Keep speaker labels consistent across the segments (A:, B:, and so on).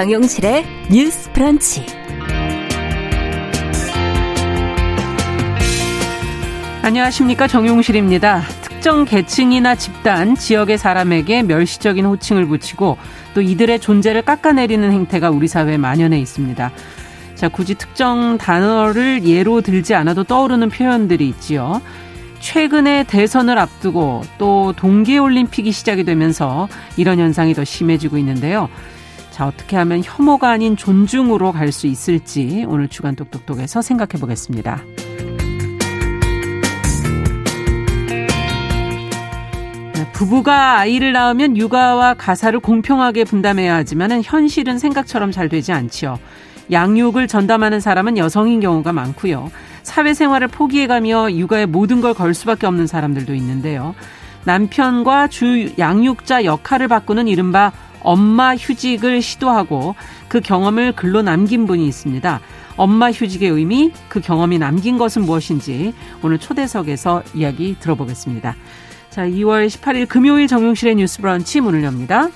A: 정용실의 뉴스 프런치.
B: 안녕하십니까. 정용실입니다. 특정 계층이나 집단, 지역의 사람에게 멸시적인 호칭을 붙이고 또 이들의 존재를 깎아내리는 행태가 우리 사회에 만연해 있습니다. 자, 굳이 특정 단어를 예로 들지 않아도 떠오르는 표현들이 있지요. 최근에 대선을 앞두고 또 동계올림픽이 시작이 되면서 이런 현상이 더 심해지고 있는데요. 자, 어떻게 하면 혐오가 아닌 존중으로 갈 수 있을지 오늘 주간 똑똑똑에서 생각해 보겠습니다. 네, 부부가 아이를 낳으면 육아와 가사를 공평하게 분담해야 하지만 현실은 생각처럼 잘 되지 않지요. 양육을 전담하는 사람은 여성인 경우가 많고요. 사회생활을 포기해가며 육아에 모든 걸 걸 수밖에 없는 사람들도 있는데요. 남편과 주 양육자 역할을 바꾸는 이른바 엄마 휴직을 시도하고 그 경험을 글로 남긴 분이 있습니다. 엄마 휴직의 의미, 그 경험이 남긴 것은 무엇인지 오늘 초대석에서 이야기 들어보겠습니다. 자, 2월 18일 금요일 정용실의 뉴스 브런치 문을 엽니다.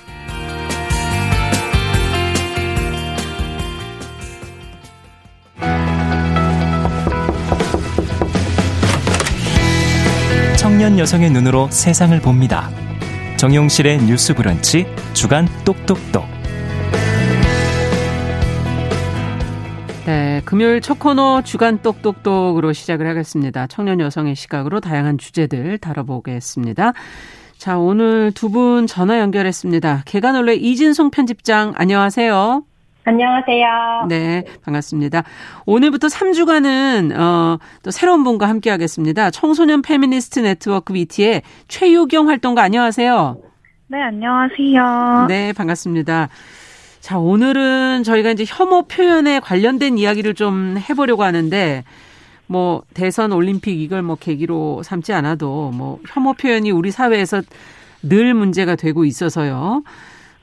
C: 청년 여성의 눈으로 세상을 봅니다. 정용실의 뉴스 브런치 주간 똑똑똑.
B: 네, 금요일 첫 코너 주간 똑똑똑으로 시작을 하겠습니다. 청년 여성의 시각으로 다양한 주제들 다뤄보겠습니다. 자, 오늘 두 분 전화 연결했습니다. 개관올레 이진송 편집장, 안녕하세요.
D: 안녕하세요.
B: 네, 반갑습니다. 오늘부터 3주간은 어, 또 새로운 분과 함께 하겠습니다. 청소년 페미니스트 네트워크 위티의 최유경 활동가 안녕하세요.
D: 네, 안녕하세요.
B: 네, 반갑습니다. 자, 오늘은 저희가 이제 혐오 표현에 관련된 이야기를 좀 해보려고 하는데, 뭐, 대선 올림픽 이걸 뭐 계기로 삼지 않아도, 뭐, 혐오 표현이 우리 사회에서 늘 문제가 되고 있어서요.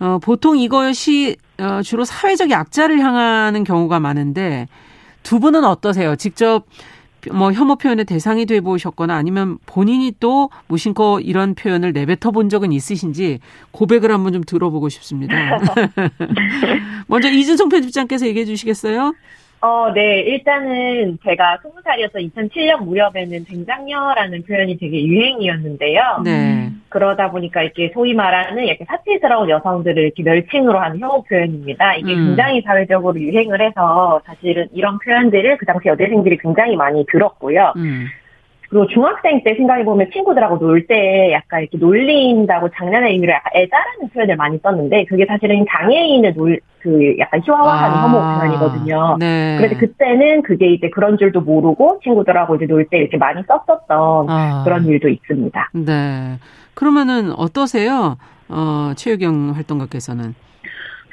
B: 어, 보통 이것이 어, 주로 사회적 약자를 향하는 경우가 많은데, 두 분은 어떠세요? 직접 뭐 혐오 표현의 대상이 돼 보셨거나 아니면 본인이 또 무심코 이런 표현을 내뱉어 본 적은 있으신지 고백을 한번 좀 들어보고 싶습니다. 먼저 이준성 편집장께서 얘기해 주시겠어요?
D: 어, 네. 일단은 제가 20살이어서 2007년 무렵에는 댕장녀라는 표현이 되게 유행이었는데요.
B: 네.
D: 그러다 보니까 이렇게 소위 말하는 이렇게 사치스러운 여성들을 이렇게 멸칭으로 하는 혐오 표현입니다. 이게
B: 음.
D: 굉장히 사회적으로 유행을 해서 사실은 이런 표현들을 그 당시 여대생들이 굉장히 많이 들었고요.
B: 음.
D: 그리고 중학생 때 생각해보면 친구들하고 놀 때 약간 이렇게 놀린다고 장난의 의미로 약간 애자라는 표현을 많이 썼는데 그게 사실은 장애인을 놀, 그 약간 희화화하는
B: 아.
D: 혐오 표현이거든요.
B: 네.
D: 그래서 그때는 그게 이제 그런 줄도 모르고 친구들하고 이제 놀 때 이렇게 많이 썼었던
B: 아.
D: 그런 일도 있습니다.
B: 네. 그러면은 어떠세요? 어, 최유경 활동가께서는.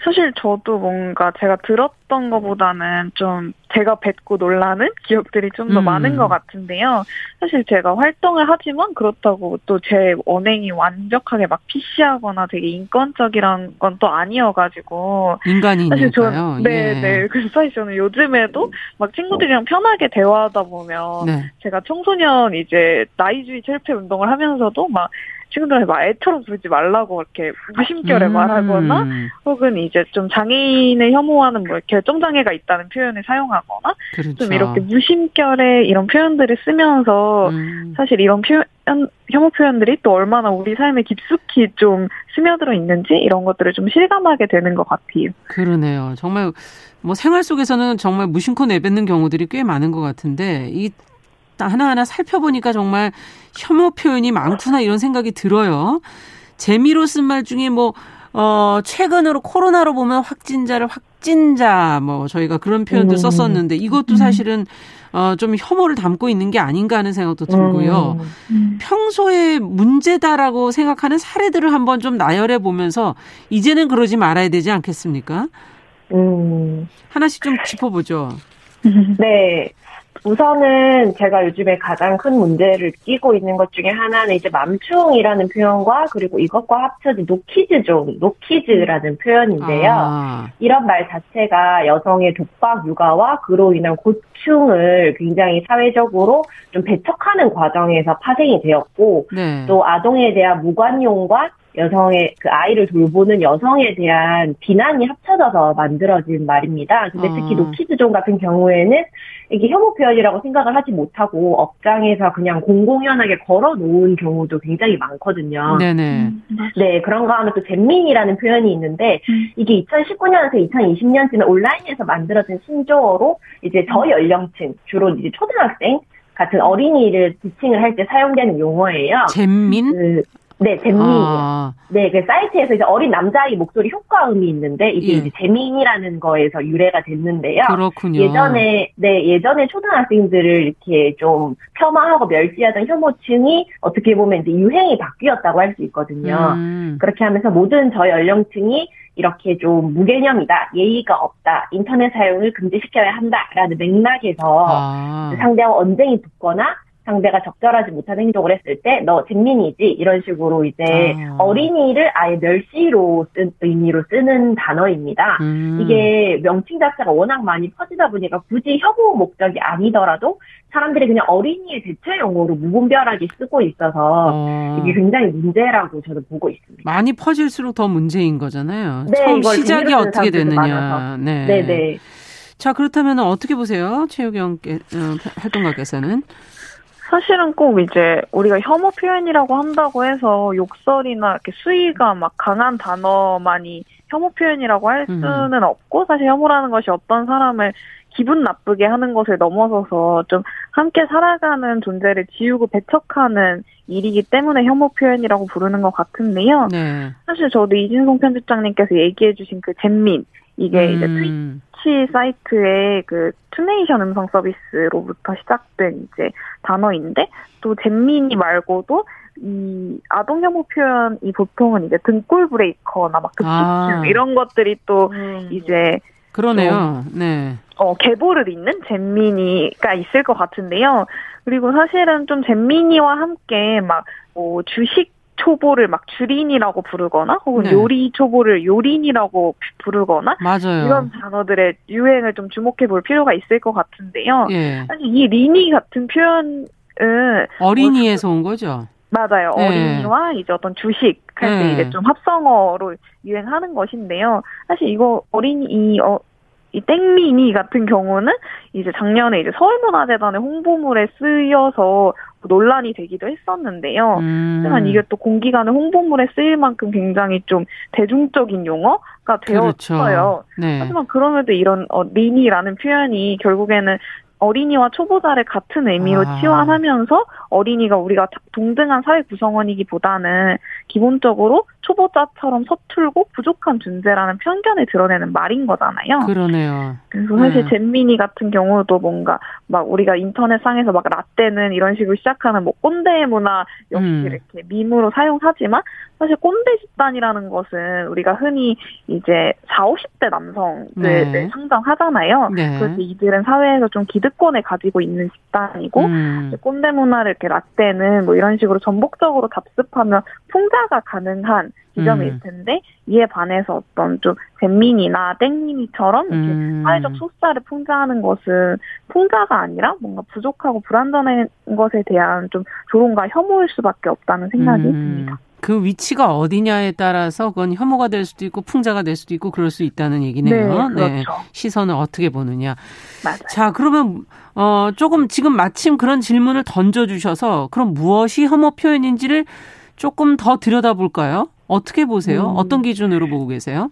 E: 사실 저도 뭔가 제가 들었던 것보다는 좀 제가 뱉고 놀라는 기억들이 좀더
B: 음.
E: 많은 것 같은데요. 사실 제가 활동을 하지만 그렇다고 또 제 언행이 완벽하게 막 PC하거나 되게 인권적이란 건 또 아니어가지고
B: 인간이니까요.
E: 네,
B: 예.
E: 네. 그래서 사실 저는 요즘에도 막 친구들이랑 편하게 대화하다 보면
B: 네.
E: 제가 청소년 이제 나이주의 철폐 운동을 하면서도 막 친구들한테 막 애처럼 부르지 말라고 이렇게 무심결에
B: 음.
E: 말하거나 혹은 이제 좀 장애인을 혐오하는 뭐 결정장애가 있다는 표현을 사용하거나
B: 그렇죠.
E: 좀 이렇게 무심결에 이런 표현들을 쓰면서
B: 음.
E: 사실 이런 표현 혐오 표현들이 또 얼마나 우리 삶에 깊숙이 좀 스며들어 있는지 이런 것들을 좀 실감하게 되는 것 같아요.
B: 그러네요. 정말 뭐 생활 속에서는 정말 무심코 내뱉는 경우들이 꽤 많은 것 같은데 이 하나하나 살펴보니까 정말 혐오 표현이 많구나 이런 생각이 들어요. 재미로 쓴 말 중에 뭐 어, 최근으로 코로나로 보면 확진자를 확진자, 뭐, 저희가 그런 표현도
D: 음.
B: 썼었는데, 이것도 사실은, 어, 좀 혐오를 담고 있는 게 아닌가 하는 생각도 들고요.
D: 음.
B: 평소에 문제다라고 생각하는 사례들을 한번 좀 나열해 보면서, 이제는 그러지 말아야 되지 않겠습니까?
D: 음.
B: 하나씩 좀 짚어보죠.
D: 네. 우선은 제가 요즘에 가장 큰 문제를 끼고 있는 것 중에 하나는 이제 맘충이라는 표현과 그리고 이것과 합쳐진 노키즈종, 노키즈라는 표현인데요.
B: 아,
D: 이런 말 자체가 여성의 독박 육아와 그로 인한 고충을 굉장히 사회적으로 좀 배척하는 과정에서 파생이 되었고
B: 네.
D: 또 아동에 대한 무관용과 여성의 그 아이를 돌보는 여성에 대한 비난이 합쳐져서 만들어진 말입니다. 근데 특히
B: 어.
D: 노키즈존 같은 경우에는 이게 혐오 표현이라고 생각을 하지 못하고 업장에서 그냥 공공연하게 걸어 놓은 경우도 굉장히 많거든요.
B: 네네.
E: 음.
D: 네, 그런가 하면 또 잼민이라는 표현이 있는데
E: 음.
D: 이게 2019년에서 2020년쯤에 온라인에서 만들어진 신조어로 이제 저연령층 주로 이제 초등학생 같은 어린이를 지칭을 할 때 사용되는 용어예요.
B: 잼민?
D: 그, 네, 잼민이요.
B: 아,
D: 네, 그 사이트에서 이제 어린 남자아이 목소리 효과음이 있는데 이게
B: 예.
D: 이제 재민이라는 거에서 유래가 됐는데요.
B: 그렇군요.
D: 예전에 네 예전에 초등학생들을 이렇게 좀 폄하하고 멸시하던 혐오층이 어떻게 보면 이제 유행이 바뀌었다고 할 수 있거든요.
B: 음.
D: 그렇게 하면서 모든 저 연령층이 이렇게 좀 무개념이다, 예의가 없다, 인터넷 사용을 금지시켜야 한다라는 맥락에서
B: 아.
D: 상대와 언쟁이 붙거나 상대가 적절하지 못한 행동을 했을 때 너 잼민이지 이런 식으로 이제
B: 아.
D: 어린이를 아예 멸시로 쓴 의미로 쓰는 단어입니다.
B: 음.
D: 이게 명칭 자체가 워낙 많이 퍼지다 보니까 굳이 혐오 목적이 아니더라도 사람들이 그냥 어린이의 대체 용어로 무분별하게 쓰고 있어서
B: 어.
D: 이게 굉장히 문제라고 저는 보고 있습니다.
B: 많이 퍼질수록 더 문제인 거잖아요.
D: 네,
B: 처음 시작이 어떻게 되느냐. 네.
D: 네네.
B: 자, 그렇다면 어떻게 보세요? 최유경 께- 어, 활동가께서는?
E: 사실은 꼭 이제 우리가 혐오 표현이라고 한다고 해서 욕설이나 이렇게 수위가 막 강한 단어만이 혐오 표현이라고 할
B: 음.
E: 수는 없고 사실 혐오라는 것이 어떤 사람을 기분 나쁘게 하는 것을 넘어서서 좀 함께 살아가는 존재를 지우고 배척하는 일이기 때문에 혐오 표현이라고 부르는 것 같은데요.
B: 네.
E: 사실 저도 이진송 편집장님께서 얘기해주신 그 잼민 이게 이제 트위치
B: 음.
E: 사이트의 그 투네이션 음성 서비스로부터 시작된 이제 단어인데 또 잼민이 말고도 이 아동 혐오 표현이 보통은 이제 등골 breaker나 막 급식충
B: 아.
E: 이런 것들이 또 이제
B: 그러네요. 네.
E: 어, 계보를 잇는 잼민이가 있을 것 같은데요. 그리고 사실은 좀 잼민이와 함께 막, 뭐, 주식 초보를 막 주린이라고 부르거나, 혹은
B: 네.
E: 요리 초보를 요린이라고 부르거나,
B: 맞아요.
E: 이런 단어들의 유행을 좀 주목해 볼 필요가 있을 것 같은데요.
B: 예.
E: 사실 이 리니 같은 표현은,
B: 어린이에서 온 거죠.
E: 맞아요.
B: 네.
E: 어린이와 이제 어떤 주식 할때
B: 네.
E: 이제 좀 합성어로 유행하는 것인데요. 사실 이거 어린이 이 어, 이 땡미니 같은 경우는 이제 작년에 이제 서울문화재단의 홍보물에 쓰여서 논란이 되기도 했었는데요.
B: 음.
E: 하지만 이게 또 공기관의 홍보물에 쓰일 만큼 굉장히 좀 대중적인 용어가
B: 그렇죠.
E: 되었어요.
B: 네.
E: 하지만 그럼에도 이런 어, 리니라는 표현이 결국에는 어린이와 초보자를 같은 의미로
B: 아.
E: 치환하면서 어린이가 우리가 다- 동등한 사회 구성원이기보다는 기본적으로 초보자처럼 서툴고 부족한 존재라는 편견을 드러내는 말인 거잖아요.
B: 그러네요.
E: 그래서 사실
B: 네.
E: 잼민이 같은 경우도 뭔가 막 우리가 인터넷 상에서 막 라떼는 이런 식으로 시작하는 뭐 꼰대 문화 역시
B: 음.
E: 이렇게 밈으로 사용하지만 사실 꼰대 집단이라는 것은 우리가 흔히 이제 4, 50대 남성들을
B: 네.
E: 상정하잖아요.
B: 네.
E: 그래서 이들은 사회에서 좀 기득권을 가지고 있는 집단이고
B: 음.
E: 꼰대 문화를 이렇게 라떼는 뭐 이런 식으로 전복적으로 답습하면 풍자가 가능한 지점일
B: 음.
E: 텐데 이에 반해서 어떤 좀 잼민이나 땡민이처럼 이렇게
B: 음.
E: 사회적 소수자를 풍자하는 것은 풍자가 아니라 뭔가 부족하고 불완전한 것에 대한 좀 조롱과 혐오일 수밖에 없다는 생각이
B: 음.
E: 듭니다.
B: 그 위치가 어디냐에 따라서 그건 혐오가 될 수도 있고 풍자가 될 수도 있고 그럴 수 있다는 얘기네요.
E: 네, 그렇죠.
B: 시선을 어떻게 보느냐.
E: 맞아요.
B: 자, 그러면 어 조금 지금 마침 그런 질문을 던져 주셔서 그럼 무엇이 혐오 표현인지를 조금 더 들여다볼까요? 어떻게 보세요?
D: 음.
B: 어떤 기준으로 보고 계세요?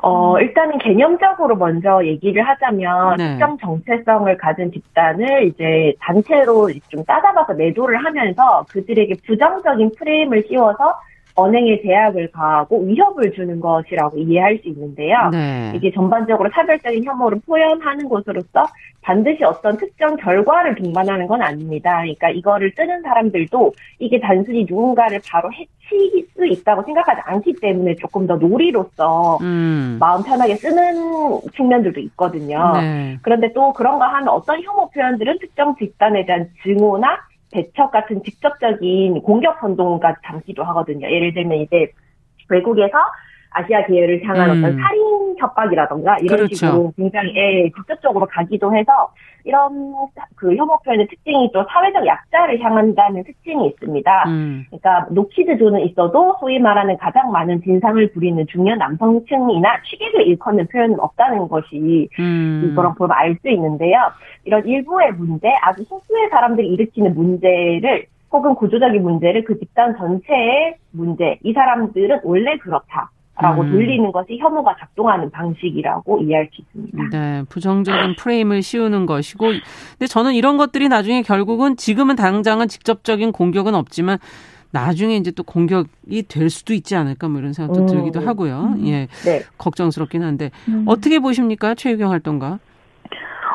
D: 어, 일단은 개념적으로 먼저 얘기를 하자면
B: 네.
D: 특정 정체성을 가진 집단을 이제 단체로 좀 따잡아서 매도를 하면서 그들에게 부정적인 프레임을 씌워서 언행에 제약을 가하고 위협을 주는 것이라고 이해할 수 있는데요.
B: 네.
D: 이게 전반적으로 차별적인 혐오를 표현하는 것으로서 반드시 어떤 특정 결과를 동반하는 건 아닙니다. 그러니까 이거를 뜨는 사람들도 이게 단순히 누군가를 바로 해칠 수 있다고 생각하지 않기 때문에 조금 더 놀이로서
B: 음.
D: 마음 편하게 쓰는 측면들도 있거든요.
B: 네.
D: 그런데 또 그런가 하면 어떤 혐오 표현들은 특정 집단에 대한 증오나 배척 같은 직접적인 공격 선동까지 담기도 하거든요. 예를 들면 이제 외국에서 아시아 계열을 향한
B: 음.
D: 어떤 살인 협박이라던가 이런
B: 그렇죠.
D: 식으로 굉장히 예, 직접적으로 가기도 해서 이런 그 혐오 표현의 특징이 또 사회적 약자를 향한다는 특징이 있습니다.
B: 음.
D: 그러니까 노키즈존은 있어도 소위 말하는 가장 많은 진상을 부리는 중년 남성층이나 취객을 일컫는 표현은 없다는 것이
B: 음.
D: 이거랑 보면 알 수 있는데요. 이런 일부의 문제, 아주 소수의 사람들이 일으키는 문제를 혹은 구조적인 문제를 그 집단 전체의 문제, 이 사람들은 원래 그렇다 라고
B: 음.
D: 돌리는 것이 혐오가 작동하는 방식이라고 이해할 수 있습니다.
B: 네, 부정적인 프레임을 씌우는 것이고, 근데 저는 이런 것들이 나중에 결국은 지금은 당장은 직접적인 공격은 없지만 나중에 이제 또 공격이 될 수도 있지 않을까 뭐 이런 생각도
D: 음.
B: 들기도 하고요. 예,
D: 네.
B: 걱정스럽긴 한데
E: 음.
B: 어떻게 보십니까 최유경 활동가?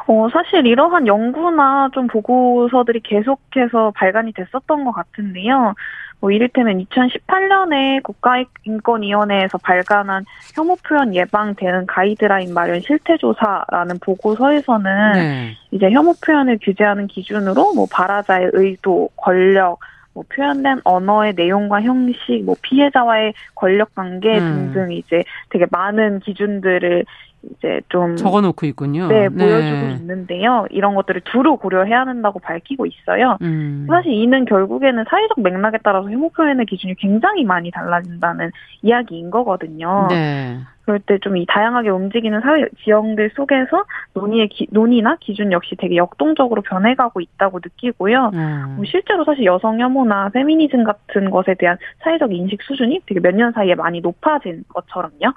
E: 어, 사실 이러한 연구나 좀 보고서들이 계속해서 발간이 됐었던 것 같은데요. 뭐 이를테면 2018년에 국가인권위원회에서 발간한 혐오 표현 예방 대응 가이드라인 마련 실태 조사라는 보고서에서는
B: 네,
E: 이제 혐오 표현을 규제하는 기준으로 뭐 발화자의 의도, 권력, 뭐 표현된 언어의 내용과 형식, 뭐 피해자와의 권력 관계
B: 음.
E: 등등 이제 되게 많은 기준들을 이제 좀
B: 적어놓고 있군요.
E: 네, 보여주고 있는데요. 이런 것들을 두루 고려해야 한다고 밝히고 있어요.
B: 음.
E: 사실 이는 결국에는 사회적 맥락에 따라서 혐오 표현의 기준이 굉장히 많이 달라진다는 이야기인 거거든요.
B: 네.
E: 그럴 때 좀 이 다양하게 움직이는 사회 지형들 속에서 논의의 기- 논의나 기준 역시 되게 역동적으로 변해가고 있다고 느끼고요.
B: 음.
E: 뭐 실제로 사실 여성 혐오나 페미니즘 같은 것에 대한 사회적 인식 수준이 되게 몇 년 사이에 많이 높아진 것처럼요.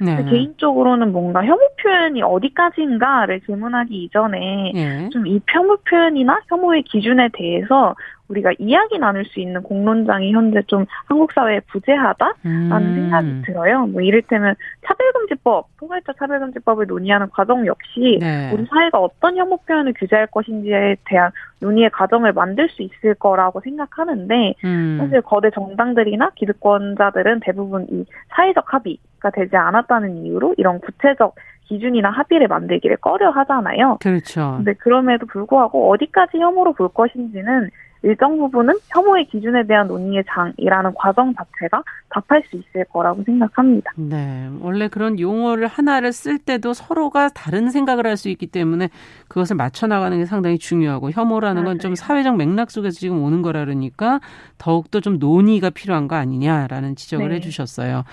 B: 네.
E: 개인적으로는 뭔가 혐오 표현이 어디까지인가를 질문하기 이전에
B: 예.
E: 좀이 혐오 표현이나 혐오의 기준에 대해서 우리가 이야기 나눌 수 있는 공론장이 현재 좀 한국 사회에 부재하다라는
B: 음.
E: 생각이 들어요. 뭐 이를테면 차별금지법, 포괄적 차별금지법을 논의하는 과정 역시
B: 네.
E: 우리 사회가 어떤 혐오 표현을 규제할 것인지에 대한 논의의 과정을 만들 수 있을 거라고 생각하는데
B: 음.
E: 사실 거대 정당들이나 기득권자들은 대부분 이 사회적 합의가 되지 않았다는 이유로 이런 구체적 기준이나 합의를 만들기를 꺼려 하잖아요.
B: 그렇죠.
E: 근데 그럼에도 불구하고 어디까지 혐오로 볼 것인지는 일정 부분은 혐오의 기준에 대한 논의의 장이라는 과정 자체가 답할 수 있을 거라고 생각합니다.
B: 네. 원래 그런 용어를 하나를 쓸 때도 서로가 다른 생각을 할 수 있기 때문에 그것을 맞춰 나가는 게 상당히 중요하고 혐오라는 건 좀. 사회적 맥락 속에서 지금 오는 거라 그러니까 더욱더 좀 논의가 필요한 거 아니냐라는 지적을
E: 네.
B: 해 주셨어요.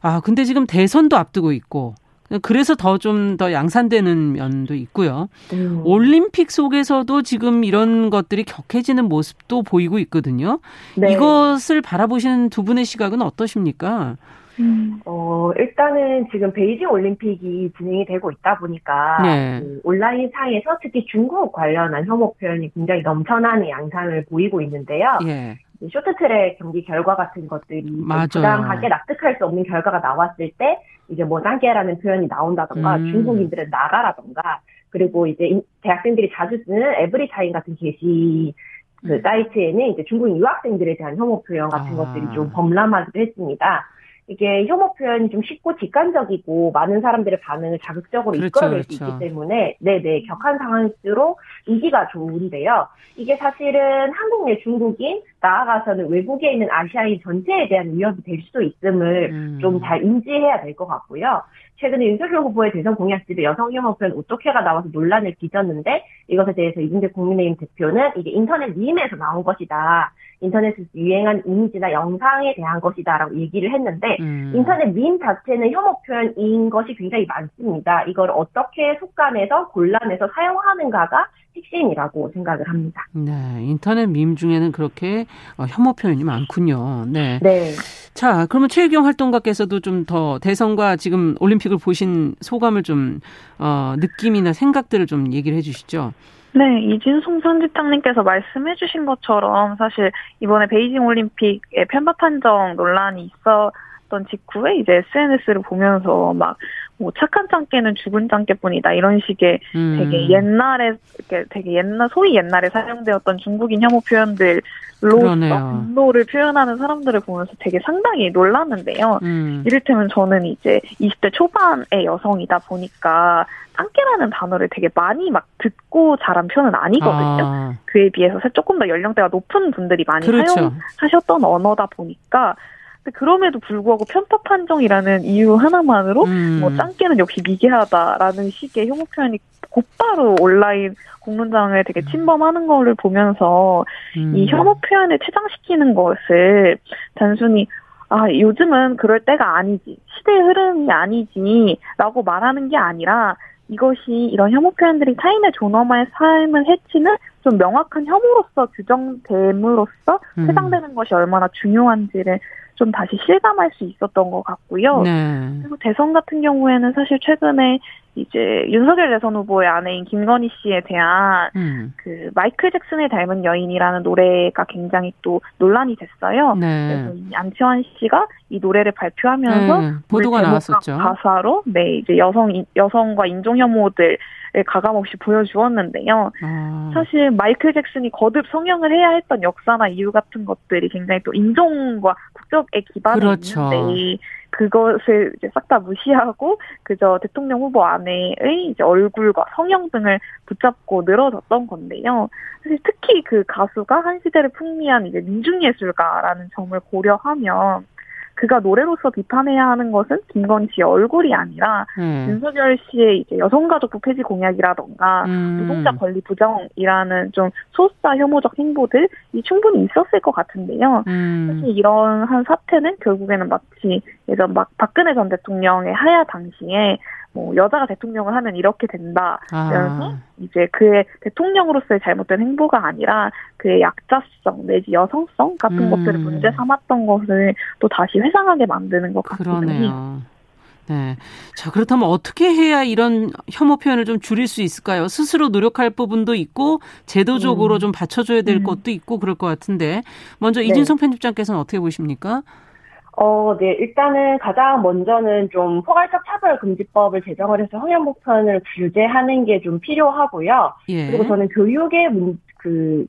B: 아, 근데 지금 대선도 앞두고 있고 그래서 더좀더 양산되는 면도 있고요.
D: 음.
B: 올림픽 속에서도 지금 이런 것들이 격해지는 모습도 보이고 있거든요.
D: 네.
B: 이것을 바라보시는 두 분의 시각은 어떠십니까?
D: 어, 일단은 지금 베이징 올림픽이 진행이 되고 있다 보니까
B: 네.
D: 그 온라인 상에서 특히 중국 관련한 혐오 표현이 굉장히 넘쳐나는 양상을 보이고 있는데요.
B: 예.
D: 이 쇼트트랙 경기 결과 같은 것들이. 부당하게 납득할 수 없는 결과가 나왔을 때 이제 뭐 짱깨라는 표현이 나온다던가
B: 음.
D: 중국인들은 나가라던가 그리고 이제 인- 대학생들이 자주 쓰는 에브리타임 같은 게시 그
B: 음.
D: 사이트에는 이제 중국 유학생들에 대한 혐오 표현 같은
B: 아.
D: 것들이 좀 범람하기도 했습니다. 이게 혐오 표현이 좀 쉽고 직관적이고 많은 사람들의 반응을 자극적으로
B: 그렇죠,
D: 이끌어낼 수
B: 그렇죠.
D: 있기 때문에 네네 격한 상황일수록 인기가 좋은데요. 이게 사실은 한국 내 중국인 나아가서는 외국에 있는 아시아인 전체에 대한 위협이 될 수도 있음을
B: 음.
D: 좀잘 인지해야 될 것 같고요. 최근에 윤석열 후보의 대선 공약집에 여성 혐오 표현 오토케가 나와서 논란을 빚었는데 이것에 대해서 이준재 국민의힘 대표는 이게 인터넷 밈에서 나온 것이다. 인터넷에서 유행한 이미지나 영상에 대한 것이다라고 얘기를 했는데
B: 음.
D: 인터넷 밈 자체는 혐오 표현인 것이 굉장히 많습니다. 이걸 어떻게 속간해서 골라내서 사용하는가가 핵심이라고 생각을 합니다.
B: 네, 인터넷 밈 중에는 그렇게 어, 혐오 표현이 많군요. 네.
D: 네.
B: 자, 그러면 최유경 활동가께서도 좀 더 대선과 지금 올림픽을 보신 소감을 좀 어, 느낌이나 생각들을 좀 얘기를 해주시죠.
E: 네, 이진송 편집장님께서 말씀해주신 것처럼 사실 이번에 베이징 올림픽의 편파 판정 논란이 있었던 직후에 이제 SNS를 보면서 막 뭐 착한 짱깨는 죽은 짱깨뿐이다 이런 식의
B: 음.
E: 되게 옛날에 이렇게 되게 옛날 소위 옛날에 사용되었던 중국인 혐오 표현들로. 분노를 표현하는 사람들을 보면서 되게 상당히 놀랐는데요.
B: 음.
E: 이를테면 저는 이제 20대 초반의 여성이다 보니까 짱깨라는 단어를 되게 많이 막 듣고 자란 편은 아니거든요.
B: 아,
E: 그에 비해서 조금 더 연령대가 높은 분들이 많이
B: 그렇죠.
E: 사용하셨던 언어다 보니까 근데 그럼에도 불구하고 편파 판정이라는 이유 하나만으로
B: 음.
E: 뭐 짱깨는 역시 미개하다라는 식의 혐오 표현이 곧바로 온라인 공론장을 되게 침범하는 거를 보면서
B: 음.
E: 이 혐오 표현을 퇴장시키는 것을 단순히 아, 요즘은 그럴 때가 아니지. 시대의 흐름이 아니지 라고 말하는 게 아니라 이것이 이런 혐오 표현들이 타인의 존엄의 삶을 해치는 좀 명확한 혐오로서 규정됨으로써
B: 음.
E: 퇴장되는 것이 얼마나 중요한지를 좀 다시 실감할 수 있었던 것 같고요.
B: 네.
E: 그리고 대선 같은 경우에는 사실 최근에 이제 윤석열 대선 후보의 아내인 김건희 씨에 대한
B: 음.
E: 그 마이클 잭슨을 닮은 여인이라는 노래가 굉장히 또 논란이 됐어요.
B: 네.
E: 그래서 이 안치환 씨가 이 노래를 발표하면서
B: 네, 보도가
E: 노래
B: 나왔었죠.
E: 가사로 네 이제 여성 여성과 인종 혐오들을 가감없이 보여주었는데요.
B: 아.
E: 사실 마이클 잭슨이 거듭 성형을 해야 했던 역사나 이유 같은 것들이 굉장히 또 인종과 국적에 기반이
B: 그렇죠.
E: 있는데 그것을 이제 싹 다 무시하고 그저 대통령 후보 아내의 이제 얼굴과 성형 등을 붙잡고 늘어졌던 건데요. 사실 특히 그 가수가 한 시대를 풍미한 이제 민중예술가라는 점을 고려하면 그가 노래로서 비판해야 하는 것은 김건희 씨의 얼굴이 아니라
B: 네.
E: 윤석열 씨의 이제 여성가족부 폐지 공약이라던가
B: 음.
E: 노동자 권리 부정이라는 좀 소수자 혐오적 행보들이 충분히 있었을 것 같은데요.
B: 음.
E: 사실 이런 한 사태는 결국에는 마치 예전 막 박근혜 전 대통령의 하야 당시에 뭐 여자가 대통령을 하면 이렇게 된다. 그래서
B: 아.
E: 이제 그의 대통령으로서의 잘못된 행보가 아니라 그의 약자성 내지 여성성 같은
B: 음.
E: 것들을 문제 삼았던 것을 또 다시 회상하게 만드는 것.
B: 그러네요. 네. 자, 그렇다면 어떻게 해야 이런 혐오 표현을 좀 줄일 수 있을까요? 스스로 노력할 부분도 있고, 제도적으로
E: 음.
B: 좀 받쳐줘야 될
E: 음.
B: 것도 있고, 그럴 것 같은데. 먼저
D: 네.
B: 이진성 편집장께서는 어떻게 보십니까?
D: 어, 네. 일단은 가장 먼저는 좀 포괄적 차별 금지법을 제정을 해서 성현복 표현을 규제하는 게 좀 필요하고요.
B: 예.
D: 그리고 저는 교육의 문, 그,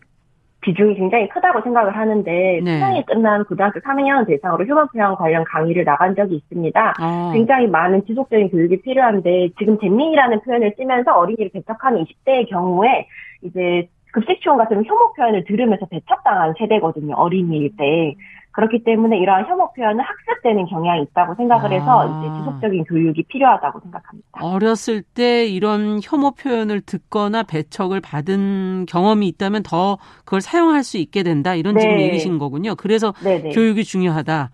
D: 비중이 굉장히 크다고 생각을 하는데,
B: 네.
D: 수능이 끝난 고등학교 3학년 대상으로 휴먼 표현 관련 강의를 나간 적이 있습니다.
B: 어.
D: 굉장히 많은 지속적인 교육이 필요한데 지금 잼민이라는 표현을 쓰면서 어린이를 배척하는 20대의 경우에 이제 급식충 같은 혐오 표현을 들으면서 배척당한 세대거든요. 어린이일 때. 그렇기 때문에 이러한 혐오 표현은 학습되는 경향이 있다고 생각을 해서
B: 아.
D: 이제 지속적인 교육이 필요하다고 생각합니다.
B: 어렸을 때 이런 혐오 표현을 듣거나 배척을 받은 경험이 있다면 더 그걸 사용할 수 있게 된다. 이런 지금
D: 네.
B: 얘기신 거군요. 그래서
D: 네네.
B: 교육이 중요하다.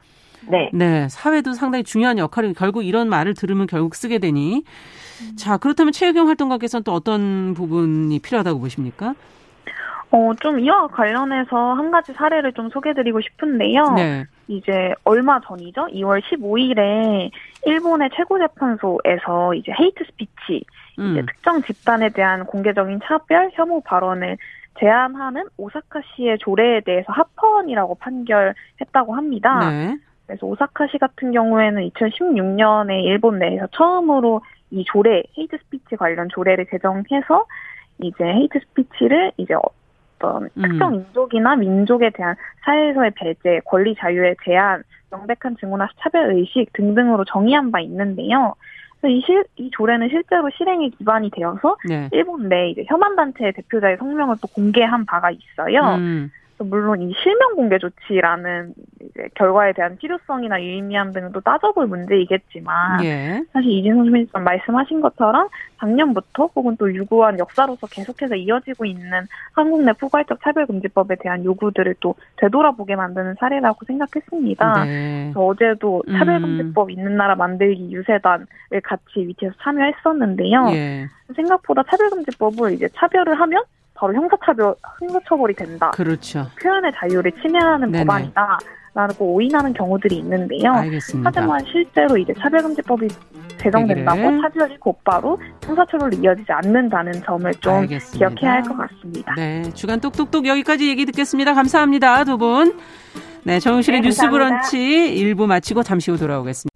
D: 네.
B: 네, 사회도 상당히 중요한 역할을 결국 이런 말을 들으면 결국 쓰게 되니. 자, 그렇다면 최유경 활동가께서는 또 어떤 부분이 필요하다고 보십니까?
E: 어, 좀 이와 관련해서 한 가지 사례를 좀 소개드리고 싶은데요.
B: 네.
E: 이제 얼마 전이죠. 2월 15일에 일본의 최고재판소에서 이제 hate speech, 이제
B: 음.
E: 특정 집단에 대한 공개적인 차별, 혐오 발언을 제한하는 오사카 시의 조례에 대해서 합헌이라고 판결했다고 합니다.
B: 네.
E: 그래서 오사카 시 같은 경우에는 2016년에 일본 내에서 처음으로 이 조례, hate speech 관련 조례를 제정해서 이제 hate speech를 이제 어떤
B: 음.
E: 특정 인종이나 민족에 대한 사회에서의 배제, 권리 자유의 제한, 명백한 증오나 차별 의식 등등으로 정의한 바 있는데요. 이, 실, 이 조례는 실제로 실행에 기반이 되어서
B: 네.
E: 일본 내 이제 혐한 단체의 대표자의 성명을 또 공개한 바가 있어요.
B: 음.
E: 물론 이 실명 공개 조치라는 이제 결과에 대한 필요성이나 유의미함 또 따져볼 문제이겠지만
B: 예.
E: 사실 이진성 선생님 말씀하신 것처럼 작년부터 혹은 또 유구한 역사로서 계속해서 이어지고 있는 한국 내 포괄적 차별금지법에 대한 요구들을 또 되돌아보게 만드는 사례라고 생각했습니다.
B: 네.
E: 저 어제도
B: 음.
E: 차별금지법 있는 나라 만들기 유세단을 같이 위치에서 참여했었는데요.
B: 예.
E: 생각보다 차별금지법을 이제 차별을 하면 바로 형사차별, 형사처벌이 된다.
B: 그렇죠.
E: 표현의 자유를 침해하는
B: 네네.
E: 법안이다. 라고 오인하는 경우들이 있는데요.
B: 알겠습니다.
E: 하지만 실제로 이제 차별금지법이 제정된다고
B: 얘기를.
E: 차별이 곧바로 형사처벌로 이어지지 않는다는 점을 좀
B: 알겠습니다.
E: 기억해야 할 것 같습니다.
B: 네. 주간 똑똑똑 여기까지 얘기 듣겠습니다. 감사합니다. 두 분. 네. 정용실의
D: 네,
B: 뉴스. 브런치 일부 마치고 잠시 후 돌아오겠습니다.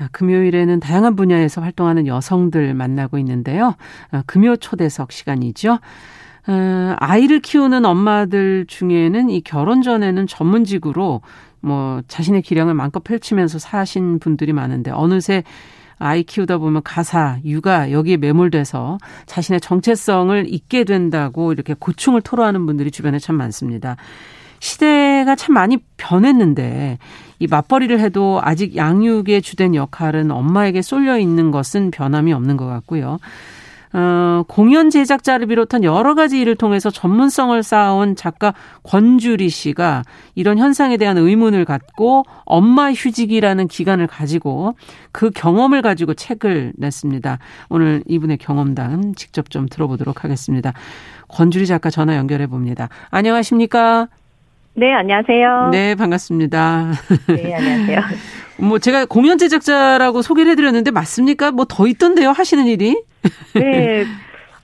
B: 자, 금요일에는 다양한 분야에서 활동하는 여성들 만나고 있는데요. 어, 금요 초대석 시간이죠. 어, 아이를 키우는 엄마들 중에는 이 결혼 전에는 전문직으로 뭐 자신의 기량을 마음껏 펼치면서 사신 분들이 많은데 어느새 아이 키우다 보면 가사, 육아 여기에 매몰돼서 자신의 정체성을 잊게 된다고 이렇게 고충을 토로하는 분들이 주변에 참 많습니다. 시대가 참 많이 변했는데 이 맞벌이를 해도 아직 양육의 주된 역할은 엄마에게 쏠려 있는 것은 변함이 없는 것 같고요. 어, 공연 제작자를 비롯한 여러 가지 일을 통해서 전문성을 쌓아온 작가 권주리 씨가 이런 현상에 대한 의문을 갖고 엄마 휴직이라는 기간을 가지고 그 경험을 가지고 책을 냈습니다. 오늘 이분의 경험담 직접 좀 들어보도록 하겠습니다. 권주리 작가 전화 연결해 봅니다. 안녕하십니까?
F: 네, 안녕하세요.
B: 네, 반갑습니다.
F: 네, 안녕하세요.
B: 뭐 제가 공연 제작자라고 소개를 해드렸는데 맞습니까? 뭐 더 있던데요, 하시는 일이?
F: 네.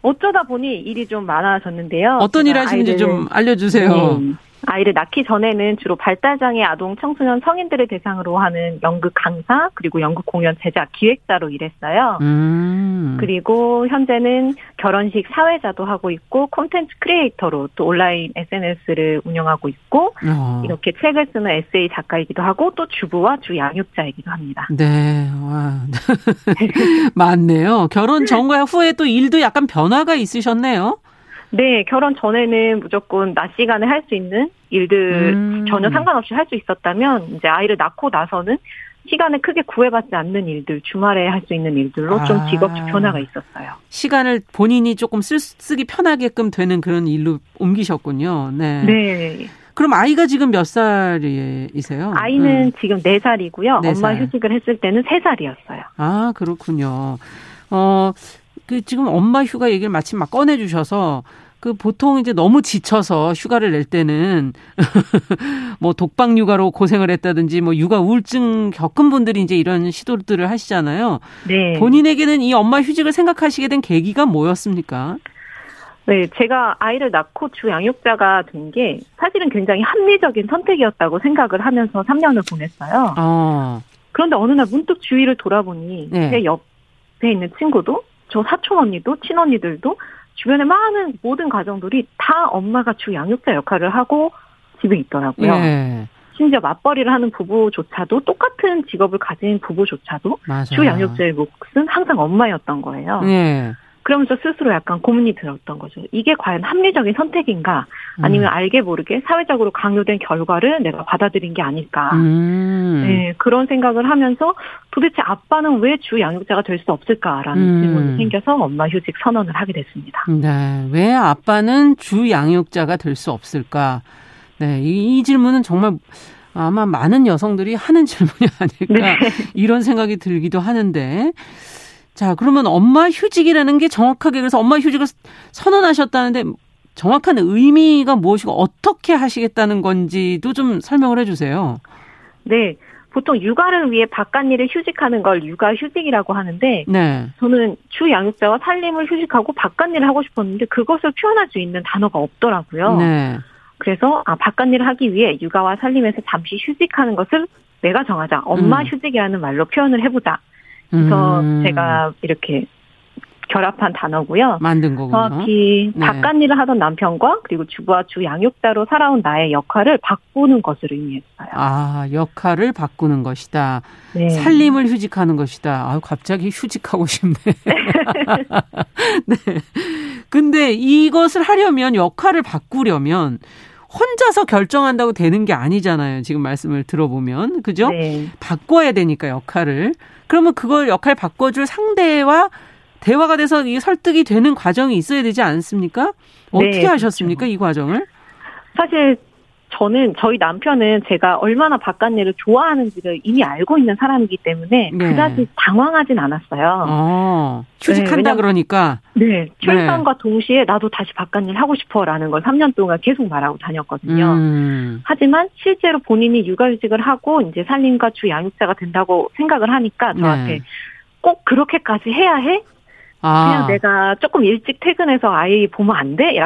F: 어쩌다 보니 일이 좀 많아졌는데요.
B: 어떤 일 하시는지
F: 아이를-
B: 좀 알려주세요.
F: 네. 아이를 낳기 전에는 주로 발달장애 아동 청소년 성인들을 대상으로 하는 연극 강사 그리고 연극 공연 제작 기획자로 일했어요.
B: 음.
F: 그리고 현재는 결혼식 사회자도 하고 있고 콘텐츠 크리에이터로 또 온라인 SNS를 운영하고 있고
B: 어.
F: 이렇게 책을 쓰는 에세이 작가이기도 하고 또 주부와 주 양육자이기도 합니다.
B: 네, 와. 맞네요. 결혼 전과 후에 또 일도 약간 변화가 있으셨네요.
F: 네, 결혼 전에는 무조건 낮 시간에 할 수 있는 일들
B: 음.
F: 전혀 상관없이 할 수 있었다면 이제 아이를 낳고 나서는 시간을 크게 구애받지 않는 일들, 주말에 할 수 있는 일들로 좀
B: 아.
F: 직업적 변화가 있었어요.
B: 시간을 본인이 조금 쓸, 쓰기 편하게끔 되는 그런 일로 옮기셨군요. 네.
F: 네.
B: 그럼 아이가 지금 몇 살이세요?
F: 아이는
B: 음.
F: 지금 4살이고요.
B: 네
F: 엄마
B: 살.
F: 휴직을 했을 때는 3살이었어요.
B: 아, 그렇군요. 어, 그 지금 엄마 휴가 얘기를 마침 막 꺼내주셔서 그 보통 이제 너무 지쳐서 휴가를 낼 때는 뭐 독방 육아로 고생을 했다든지 뭐 육아 우울증 겪은 분들이 이제 이런 시도들을 하시잖아요.
F: 네.
B: 본인에게는 이 엄마 휴직을 생각하시게 된 계기가 뭐였습니까?
F: 네, 제가 아이를 낳고 주 양육자가 된 게 사실은 굉장히 합리적인 선택이었다고 생각을 하면서 3년을 보냈어요.
B: 어,
F: 그런데 어느 날 문득 주위를 돌아보니
B: 네.
F: 제 옆에 있는 친구도 저 사촌 언니도 친언니들도 주변의 많은 모든 가정들이 다 엄마가 주 양육자 역할을 하고 집에 있더라고요.
B: 예,
F: 심지어 맞벌이를 하는 부부조차도 똑같은 직업을 가진 부부조차도
B: 맞아요.
F: 주 양육자의 몫은 항상 엄마였던 거예요.
B: 예.
F: 그러면서 스스로 약간 고민이 들었던 거죠. 이게 과연 합리적인 선택인가? 아니면 알게 모르게 사회적으로 강요된 결과를 내가 받아들인 게 아닐까?
B: 음.
F: 네, 그런 생각을 하면서 도대체 아빠는 왜 주 양육자가 될 수 없을까라는
B: 음.
F: 질문이 생겨서 엄마 휴직 선언을 하게 됐습니다.
B: 네. 왜 아빠는 주 양육자가 될 수 없을까? 네. 이, 이 질문은 정말 아마 많은 여성들이 하는 질문이 아닐까
F: 네.
B: 이런 생각이 들기도 하는데 자 그러면 엄마 휴직이라는 게 정확하게 그래서 엄마 휴직을 선언하셨다는데 정확한 의미가 무엇이고 어떻게 하시겠다는 건지도 좀 설명을 해주세요.
F: 네. 보통 육아를 위해 바깥 일을 휴직하는 걸 육아 휴직이라고 하는데
B: 네.
F: 저는 주 양육자와 살림을 휴직하고 바깥 일을 하고 싶었는데 그것을 표현할 수 있는 단어가 없더라고요.
B: 네.
F: 그래서 아 바깥 일을 하기 위해 육아와 살림에서 잠시 휴직하는 것을 내가 정하자. 엄마
B: 음.
F: 휴직이라는 말로 표현을 해보자. 그래서
B: 음,
F: 제가 이렇게 결합한 단어고요.
B: 만든 거군요.
F: 정확히
B: 네.
F: 바깥일을 하던 남편과 그리고 주부와 주 양육자로 살아온 나의 역할을 바꾸는 것을 의미했어요.
B: 아 역할을 바꾸는 것이다.
F: 네.
B: 살림을 휴직하는 것이다. 아유, 갑자기 휴직하고 싶네. 네. 근데 이것을 하려면 역할을 바꾸려면 혼자서 결정한다고 되는 게 아니잖아요. 지금 말씀을 들어보면. 그죠?
F: 네.
B: 바꿔야 되니까 역할을. 그러면 그걸 역할 바꿔줄 상대와 대화가 돼서 이 설득이 되는 과정이 있어야 되지 않습니까? 어떻게
F: 네,
B: 하셨습니까? 이 과정을?
F: 사실 저는 저희 남편은 제가 얼마나 바깥일을 좋아하는지를 이미 알고 있는 사람이기 때문에
B: 네.
F: 그다지 당황하진 않았어요.
B: 어, 휴직한다
F: 네,
B: 그러니까.
F: 네, 출산과 동시에 나도 다시 바깥일 하고 싶어라는 걸 3년 동안 계속 말하고 다녔거든요.
B: 음.
F: 하지만 실제로 본인이 육아휴직을 하고 이제 살림과 주 양육자가 된다고 생각을 하니까 저한테
B: 네.
F: 꼭 그렇게까지 해야 해?
B: 아.
F: 그냥 내가 조금 일찍 퇴근해서 아이 보면 안 돼?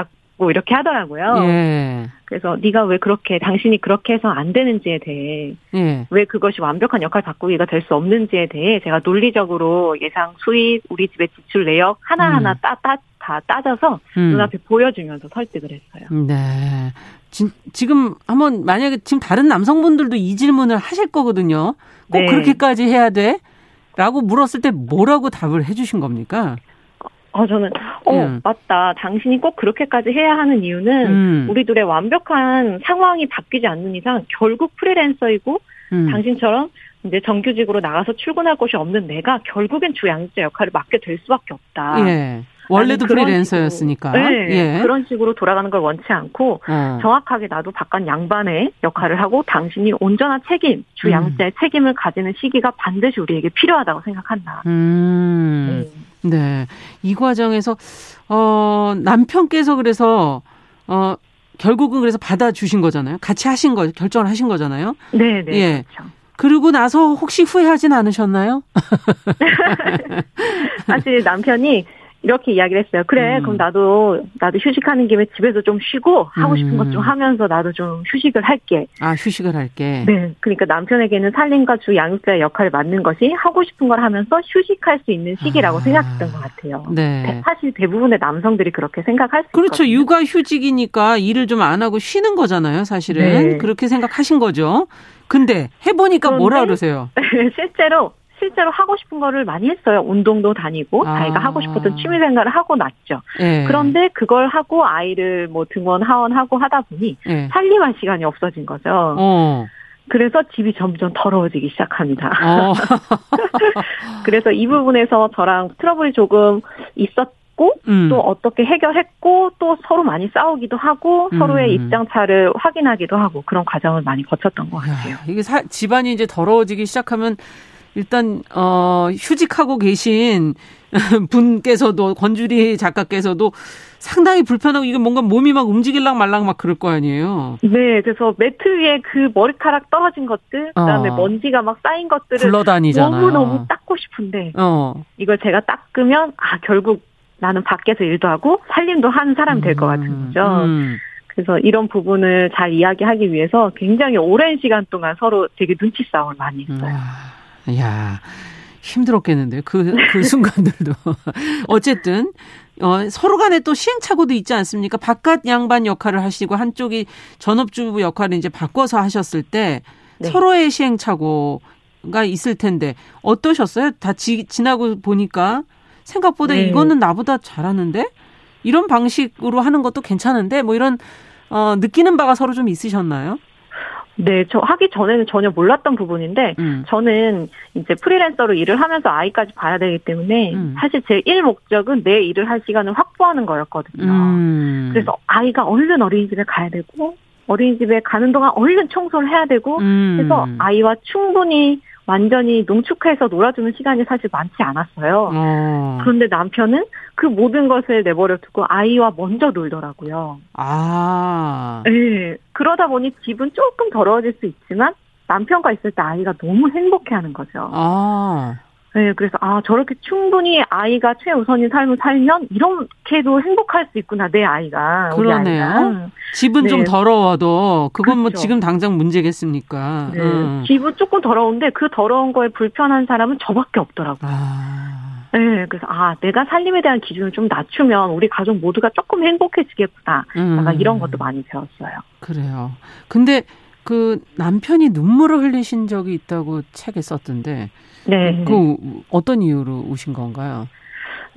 F: 라고 이렇게 하더라고요.
B: 예.
F: 그래서 네가 왜 그렇게 당신이 그렇게 해서 안 되는지에 대해
B: 예.
F: 왜 그것이 완벽한 역할 바꾸기가 될 수 없는지에 대해 제가 논리적으로 예상 수입, 우리 집의 지출 내역 하나하나
B: 음.
F: 따, 따, 다 따져서
B: 음.
F: 눈앞에 보여주면서 설득을 했어요.
B: 네. 지, 지금 한번 만약에 지금 다른 남성분들도 이 질문을 하실 거거든요. 꼭
F: 네.
B: 그렇게까지 해야 돼? 라고 물었을 때 뭐라고 답을 해주신 겁니까?
F: 어, 저는, 어,
B: 음.
F: 맞다. 당신이 꼭 그렇게까지 해야 하는 이유는
B: 음.
F: 우리 둘의 완벽한 상황이 바뀌지 않는 이상 결국 프리랜서이고
B: 음.
F: 당신처럼 이제 정규직으로 나가서 출근할 곳이 없는 내가 결국엔 주 양육자 역할을 맡게 될 수밖에 없다.
B: 예. 원래도 프리랜서였으니까.
F: 네,
B: 예.
F: 그런 식으로 돌아가는 걸 원치 않고
B: 어.
F: 정확하게 나도 바깥 양반의 역할을 하고 당신이 온전한 책임, 주
B: 음.
F: 책임을 가지는 시기가 반드시 우리에게 필요하다고 생각한다.
B: 음.
F: 네.
B: 네. 이 과정에서, 어, 남편께서 그래서, 어, 결국은 그래서 받아주신 거잖아요. 같이 하신 거, 결정을 하신 거잖아요.
F: 네, 네.
B: 예.
F: 그렇죠.
B: 그리고 나서 혹시 후회하진 않으셨나요?
F: 사실 남편이 이렇게 이야기를 했어요. 그래,
B: 음.
F: 그럼 나도, 나도 휴식하는 김에 집에서 좀 쉬고, 하고 싶은 것
B: 음.
F: 좀 하면서 나도 좀 휴식을 할게.
B: 아, 휴식을 할게.
F: 네. 그러니까 남편에게는 살림과 주 양육자의 역할을 맡는 것이 하고 싶은 걸 하면서 휴식할 수 있는 시기라고
B: 아.
F: 생각했던 것 같아요.
B: 네.
F: 대- 사실 대부분의 남성들이 그렇게 생각할 수
B: 그렇죠.
F: 있거든요.
B: 육아 휴직이니까 일을 좀 안 하고 쉬는 거잖아요, 사실은.
F: 네.
B: 그렇게 생각하신 거죠. 근데 해보니까 뭐라 그러세요?
F: 실제로 실제로 하고 싶은 거를 많이 했어요. 운동도 다니고
B: 아.
F: 자기가 하고 싶었던 취미 생활을 하고 났죠.
B: 예.
F: 그런데 그걸 하고 아이를 뭐 등원 하원하고 하다 보니
B: 예.
F: 살림할 시간이 없어진 거죠.
B: 어.
F: 그래서 집이 점점 더러워지기 시작합니다.
B: 어.
F: 그래서 이 부분에서 저랑 트러블이 조금 있었고
B: 음.
F: 또 어떻게 해결했고 또 서로 많이 싸우기도 하고
B: 음.
F: 서로의 입장 차를 확인하기도 하고 그런 과정을 많이 거쳤던 것 같아요.
B: 야, 이게 사- 집안이 이제 더러워지기 시작하면 일단 어 휴직하고 계신 분께서도 권주리 작가께서도 상당히 불편하고 이게 뭔가 몸이 막 움직일랑 말랑 막 그럴 거 아니에요.
F: 네, 그래서 매트 위에 그 머리카락 떨어진 것들, 그다음에
B: 어.
F: 먼지가 막 쌓인 것들을
B: 굴러다니잖아요.
F: 너무 너무 닦고 싶은데
B: 어.
F: 이걸 제가 닦으면 아 결국 나는 밖에서 일도 하고 살림도 하는 사람이 될것 같은 거죠.
B: 음.
F: 그래서 이런 부분을 잘 이야기하기 위해서 굉장히 오랜 시간 동안 서로 되게 눈치 싸움을 많이 했어요.
B: 아, 야 힘들었겠는데요. 그, 그 순간들도. 어쨌든, 어, 서로 간에 또 시행착오도 있지 않습니까? 바깥 양반 역할을 하시고 한쪽이 전업주부 역할을 이제 바꿔서 하셨을 때
F: 네.
B: 서로의 시행착오가 있을 텐데 어떠셨어요? 다 지, 지나고 보니까 생각보다
F: 네.
B: 이거는 나보다 잘하는데? 이런 방식으로 하는 것도 괜찮은데? 뭐 이런, 어, 느끼는 바가 서로 좀 있으셨나요?
F: 네, 저 하기 전에는 전혀 몰랐던 부분인데
B: 음.
F: 저는 이제 프리랜서로 일을 하면서 아이까지 봐야 되기 때문에
B: 음.
F: 사실 제 일 목적은 내 일을 할 시간을 확보하는 거였거든요.
B: 음.
F: 그래서 아이가 얼른 어린이집에 가야 되고 어린이집에 가는 동안 얼른 청소를 해야 되고
B: 음.
F: 그래서 아이와 충분히 완전히 농축해서 놀아주는 시간이 사실 많지 않았어요.
B: 어.
F: 그런데 남편은 그 모든 것을 내버려 두고 아이와 먼저 놀더라고요.
B: 아.
F: 네. 그러다 보니 집은 조금 더러워질 수 있지만 남편과 있을 때 아이가 너무 행복해 하는 거죠.
B: 아.
F: 네, 그래서 아 저렇게 충분히 아이가 최우선인 삶을 살면 이렇게도 행복할 수 있구나 내 아이가
B: 그러네요.
F: 아이가.
B: 집은 좀
F: 네.
B: 더러워도 그건 뭐
F: 그렇죠.
B: 지금 당장 문제겠습니까?
F: 네,
B: 음.
F: 집은 조금 더러운데 그 더러운 거에 불편한 사람은 저밖에 없더라고요.
B: 아.
F: 네, 그래서 아 내가 살림에 대한 기준을 좀 낮추면 우리 가족 모두가 조금 행복해지겠구나.
B: 음.
F: 약간 이런 것도 많이 배웠어요.
B: 그래요. 근데 그 남편이 눈물을 흘리신 적이 있다고 책에 썼던데
F: 네,
B: 그 우- 어떤 이유로 우신 건가요?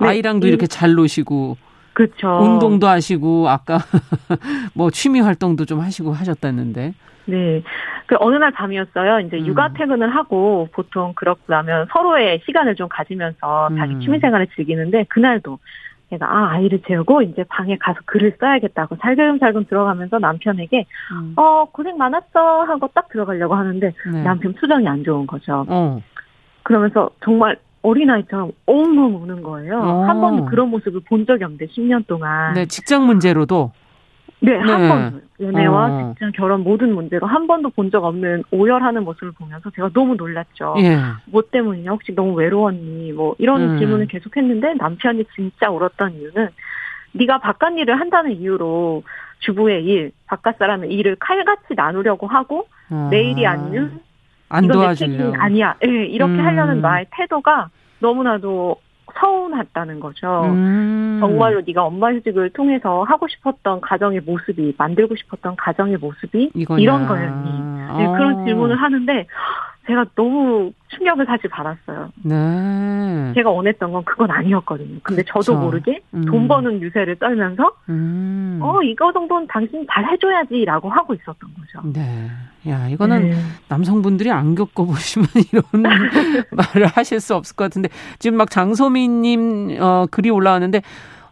F: 네,
B: 아이랑도
F: 이-
B: 이렇게 잘 노시고
F: 그렇죠.
B: 운동도 하시고 아까 뭐 취미 활동도 좀 하시고 하셨다는데.
F: 네. 그 어느 날 밤이었어요. 이제
B: 음.
F: 육아 퇴근을 하고 보통 그렇고 나면 서로의 시간을 좀 가지면서 다시
B: 음.
F: 취미 생활을 즐기는데 그날도 제가 아 아이를 재우고 이제 방에 가서 글을 써야겠다고 살금살금 들어가면서 남편에게
B: 음.
F: 어 고생 많았어 하고 딱 들어가려고 하는데
B: 네.
F: 남편 표정이 안 좋은 거죠.
B: 어.
F: 그러면서 정말 어린아이처럼 엉엉 우는 거예요.
B: 어.
F: 한 번도 그런 모습을 본 적이 없는데 10년 동안.
B: 네, 직장 문제로도
F: 네, 한
B: 네.
F: 번도. 연애와
B: 어.
F: 직장, 결혼 모든 문제로 한 번도 본 적 없는 오열하는 모습을 보면서 제가 너무 놀랐죠.
B: 예.
F: 뭐 때문이냐? 혹시 너무 외로웠니? 뭐 이런
B: 음.
F: 질문을 계속 했는데 남편이 진짜 울었던 이유는 네가 바깥 일을 한다는 이유로 주부의 일, 바깥 사람의 일을 칼같이 나누려고 하고
B: 어.
F: 내일이 아니면
B: 안
F: 이건 내. 책임이 아니야. 예, 이렇게
B: 음.
F: 하려는 나의 태도가 너무나도 서운했다는 거죠.
B: 음.
F: 정말로 네가 엄마 휴직을 통해서 하고 싶었던 가정의 모습이 만들고 싶었던 가정의 모습이
B: 이거냐.
F: 이런 거였니? 네,
B: 어.
F: 그런 질문을 하는데 제가 너무 충격을 사실 받았어요.
B: 네.
F: 제가 원했던 건 그건 아니었거든요. 근데 저도
B: 그쵸.
F: 모르게
B: 음.
F: 돈 버는 유세를 떨면서
B: 음.
F: 어 이거 정도는 당신 잘 해줘야지라고 하고 있었던 거죠.
B: 네. 야, 이거는
F: 네.
B: 남성분들이 안 겪어보시면 이런 말을 하실 수 없을 것 같은데, 지금 막 장소민님, 어, 글이 올라왔는데,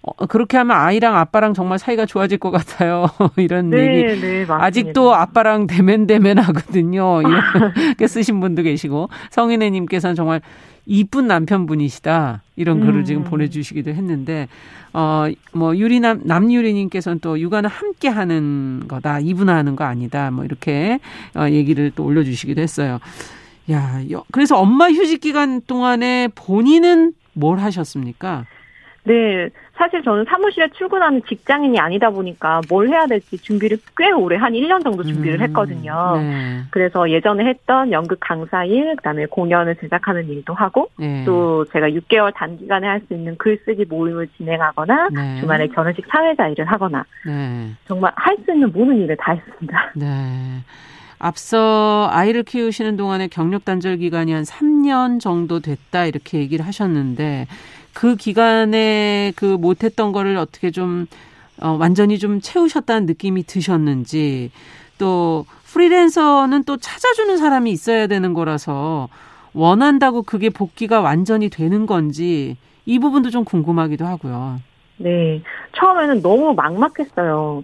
B: 어, 그렇게 하면 아이랑 아빠랑 정말 사이가 좋아질 것 같아요. 이런 얘기.
F: 네, 네, 맞습니다.
B: 아직도 아빠랑 대면대면 하거든요. 이렇게 쓰신 분도 계시고, 성인애님께서는 정말 이쁜 남편분이시다. 이런 글을
F: 음.
B: 지금 보내주시기도 했는데, 어, 뭐, 유리남, 남유리님께서는 또 육아는 함께 하는 거다. 이분화하는 거 아니다. 뭐, 이렇게, 어, 얘기를 또 올려주시기도 했어요. 야, 여- 그래서 엄마 휴직 기간 동안에 본인은 뭘 하셨습니까?
F: 네, 사실 저는 사무실에 출근하는 직장인이 아니다 보니까 뭘 해야 될지 준비를 꽤 오래 한 1년 정도 준비를
B: 음,
F: 했거든요.
B: 네.
F: 그래서 예전에 했던 연극 강사 일, 그다음에 공연을 제작하는 일도 하고
B: 네.
F: 또 제가 6개월 단기간에 할 수 있는 글쓰기 모임을 진행하거나
B: 네.
F: 주말에 결혼식 사회자 일을 하거나
B: 네.
F: 정말 할 수 있는 모든 일을 다 했습니다.
B: 네. 앞서 아이를 키우시는 동안에 경력 단절 기간이 한 3년 정도 됐다 이렇게 얘기를 하셨는데 그 기간에 그 못했던 거를 어떻게 좀 어, 완전히 좀 채우셨다는 느낌이 드셨는지 또 프리랜서는 또 찾아주는 사람이 있어야 되는 거라서 원한다고 그게 복귀가 완전히 되는 건지 이 부분도 좀 궁금하기도 하고요.
F: 네. 처음에는 너무 막막했어요.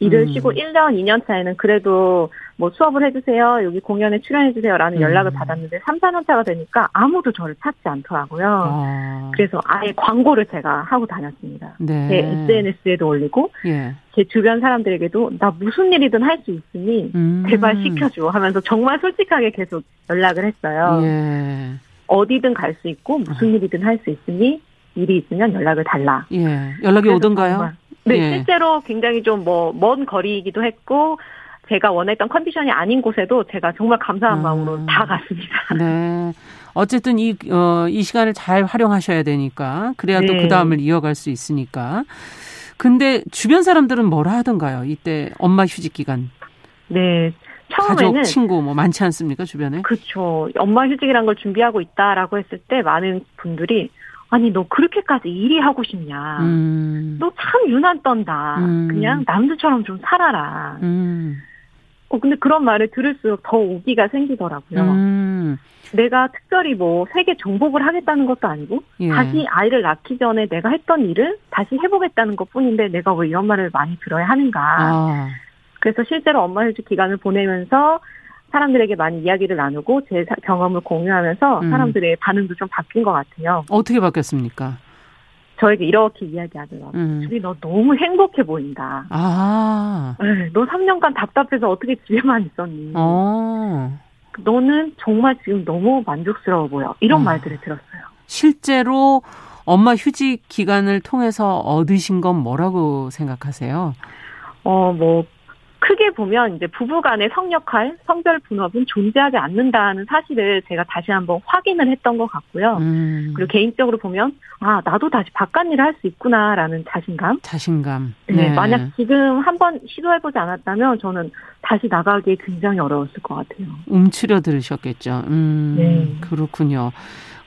F: 일을
B: 음.
F: 쉬고 1년, 2년 차에는 그래도 뭐 수업을 해주세요. 여기 공연에 출연해주세요. 라는
B: 음.
F: 연락을 받았는데 3, 4년 차가 되니까 아무도 저를 찾지 않더라고요.
B: 어,
F: 그래서 아예 광고를 제가 하고 다녔습니다.
B: 네.
F: 제 SNS에도 올리고
B: 예.
F: 제 주변 사람들에게도 나 무슨 일이든 할 수 있으니
B: 음.
F: 제발 시켜줘 하면서 정말 솔직하게 계속 연락을 했어요.
B: 예.
F: 어디든 갈 수 있고 무슨 일이든 할 수 있으니 일이 있으면 연락을 달라.
B: 예. 연락이 오던가요?
F: 정말, 네,
B: 예.
F: 실제로 굉장히 좀 뭐 먼 거리이기도 했고 제가 원했던 컨디션이 아닌 곳에도 제가 정말 감사한
B: 음.
F: 마음으로 다 갔습니다.
B: 네. 어쨌든 이, 어, 이 시간을 잘 활용하셔야 되니까. 그래야 또
F: 네.
B: 그 다음을 이어갈 수 있으니까. 근데 주변 사람들은 뭐라 하던가요? 이때 엄마 휴직 기간.
F: 네,
B: 가족,
F: 처음에는
B: 친구 뭐 많지 않습니까? 주변에?
F: 그쵸. 엄마 휴직이란 걸 준비하고 있다라고 했을 때 많은 분들이 아니 너 그렇게까지 일이 하고 싶냐?
B: 음.
F: 너참 유난 떤다.
B: 음.
F: 그냥 남들처럼 좀 살아라.
B: 음.
F: 어, 근데 그런 말을 들을수록 더 오기가 생기더라고요.
B: 음.
F: 내가 특별히 뭐 세계 정복을 하겠다는 것도 아니고
B: 예.
F: 다시 아이를 낳기 전에 내가 했던 일을 다시 해보겠다는 것 뿐인데 내가 왜 이런 말을 많이 들어야 하는가.
B: 아.
F: 그래서 실제로 엄마 휴직 기간을 보내면서 사람들에게 많이 이야기를 나누고 제 사- 경험을 공유하면서
B: 음.
F: 사람들의 반응도 좀 바뀐 것 같아요.
B: 어떻게 바뀌었습니까?
F: 저에게 이렇게 이야기하더라고요.
B: 음.
F: 주리 너 너무 행복해 보인다.
B: 아.
F: 에이, 너 3년간 답답해서 어떻게 집에만 있었니?
B: 어.
F: 너는 정말 지금 너무 만족스러워 보여. 이런
B: 어.
F: 말들을 들었어요.
B: 실제로 엄마 휴직 기간을 통해서 얻으신 건 뭐라고 생각하세요?
F: 어, 뭐, 크게 보면 이제 부부 간의 성역할, 성별 분업은 존재하지 않는다는 사실을 제가 다시 한번 확인을 했던 것 같고요.
B: 음.
F: 그리고 개인적으로 보면, 아, 나도 다시 바깥 일을 할 수 있구나라는 자신감.
B: 자신감.
F: 네, 만약 지금 한번 시도해보지 않았다면 저는 다시 나가기 굉장히 어려웠을 것 같아요.
B: 움츠려 들으셨겠죠. 음,
F: 네.
B: 그렇군요.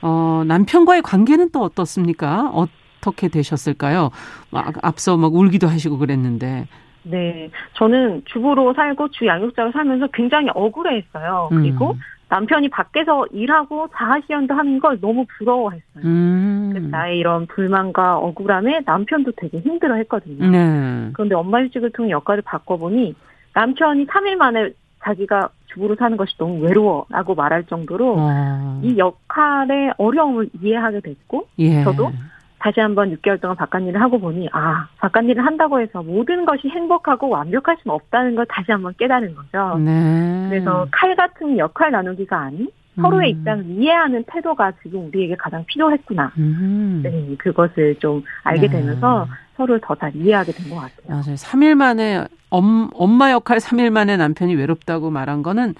B: 어, 남편과의 관계는 또 어떻습니까? 어떻게 되셨을까요? 막 앞서 막 울기도 하시고 그랬는데.
F: 네, 저는 주부로 살고 주 양육자로 살면서 굉장히 억울해했어요. 그리고
B: 음.
F: 남편이 밖에서 일하고 자아실현도 하는 걸 너무 부러워했어요.
B: 음.
F: 그래서 나의 이런 불만과 억울함에 남편도 되게 힘들어했거든요.
B: 네.
F: 그런데 엄마 휴직을 통해 역할을 바꿔보니 남편이 3일 만에 자기가 주부로 사는 것이 너무 외로워라고 말할 정도로
B: 어.
F: 이 역할의 어려움을 이해하게 됐고
B: 예.
F: 저도 다시 한번 6개월 동안 바깥 일을 하고 보니 아 바깥 일을 한다고 해서 모든 것이 행복하고 완벽할 수는 없다는 걸 다시 한번 깨달은 거죠.
B: 네.
F: 그래서 칼 같은 역할 나누기가 아닌 서로의
B: 음.
F: 입장을 이해하는 태도가 지금 우리에게 가장 필요했구나.
B: 음.
F: 네, 그것을 좀 알게
B: 네.
F: 되면서 서로를 더 잘 이해하게 된 것 같아요.
B: 맞아요. 3일 만에 엄, 엄마 역할 3일 만에 남편이 외롭다고 말한 거는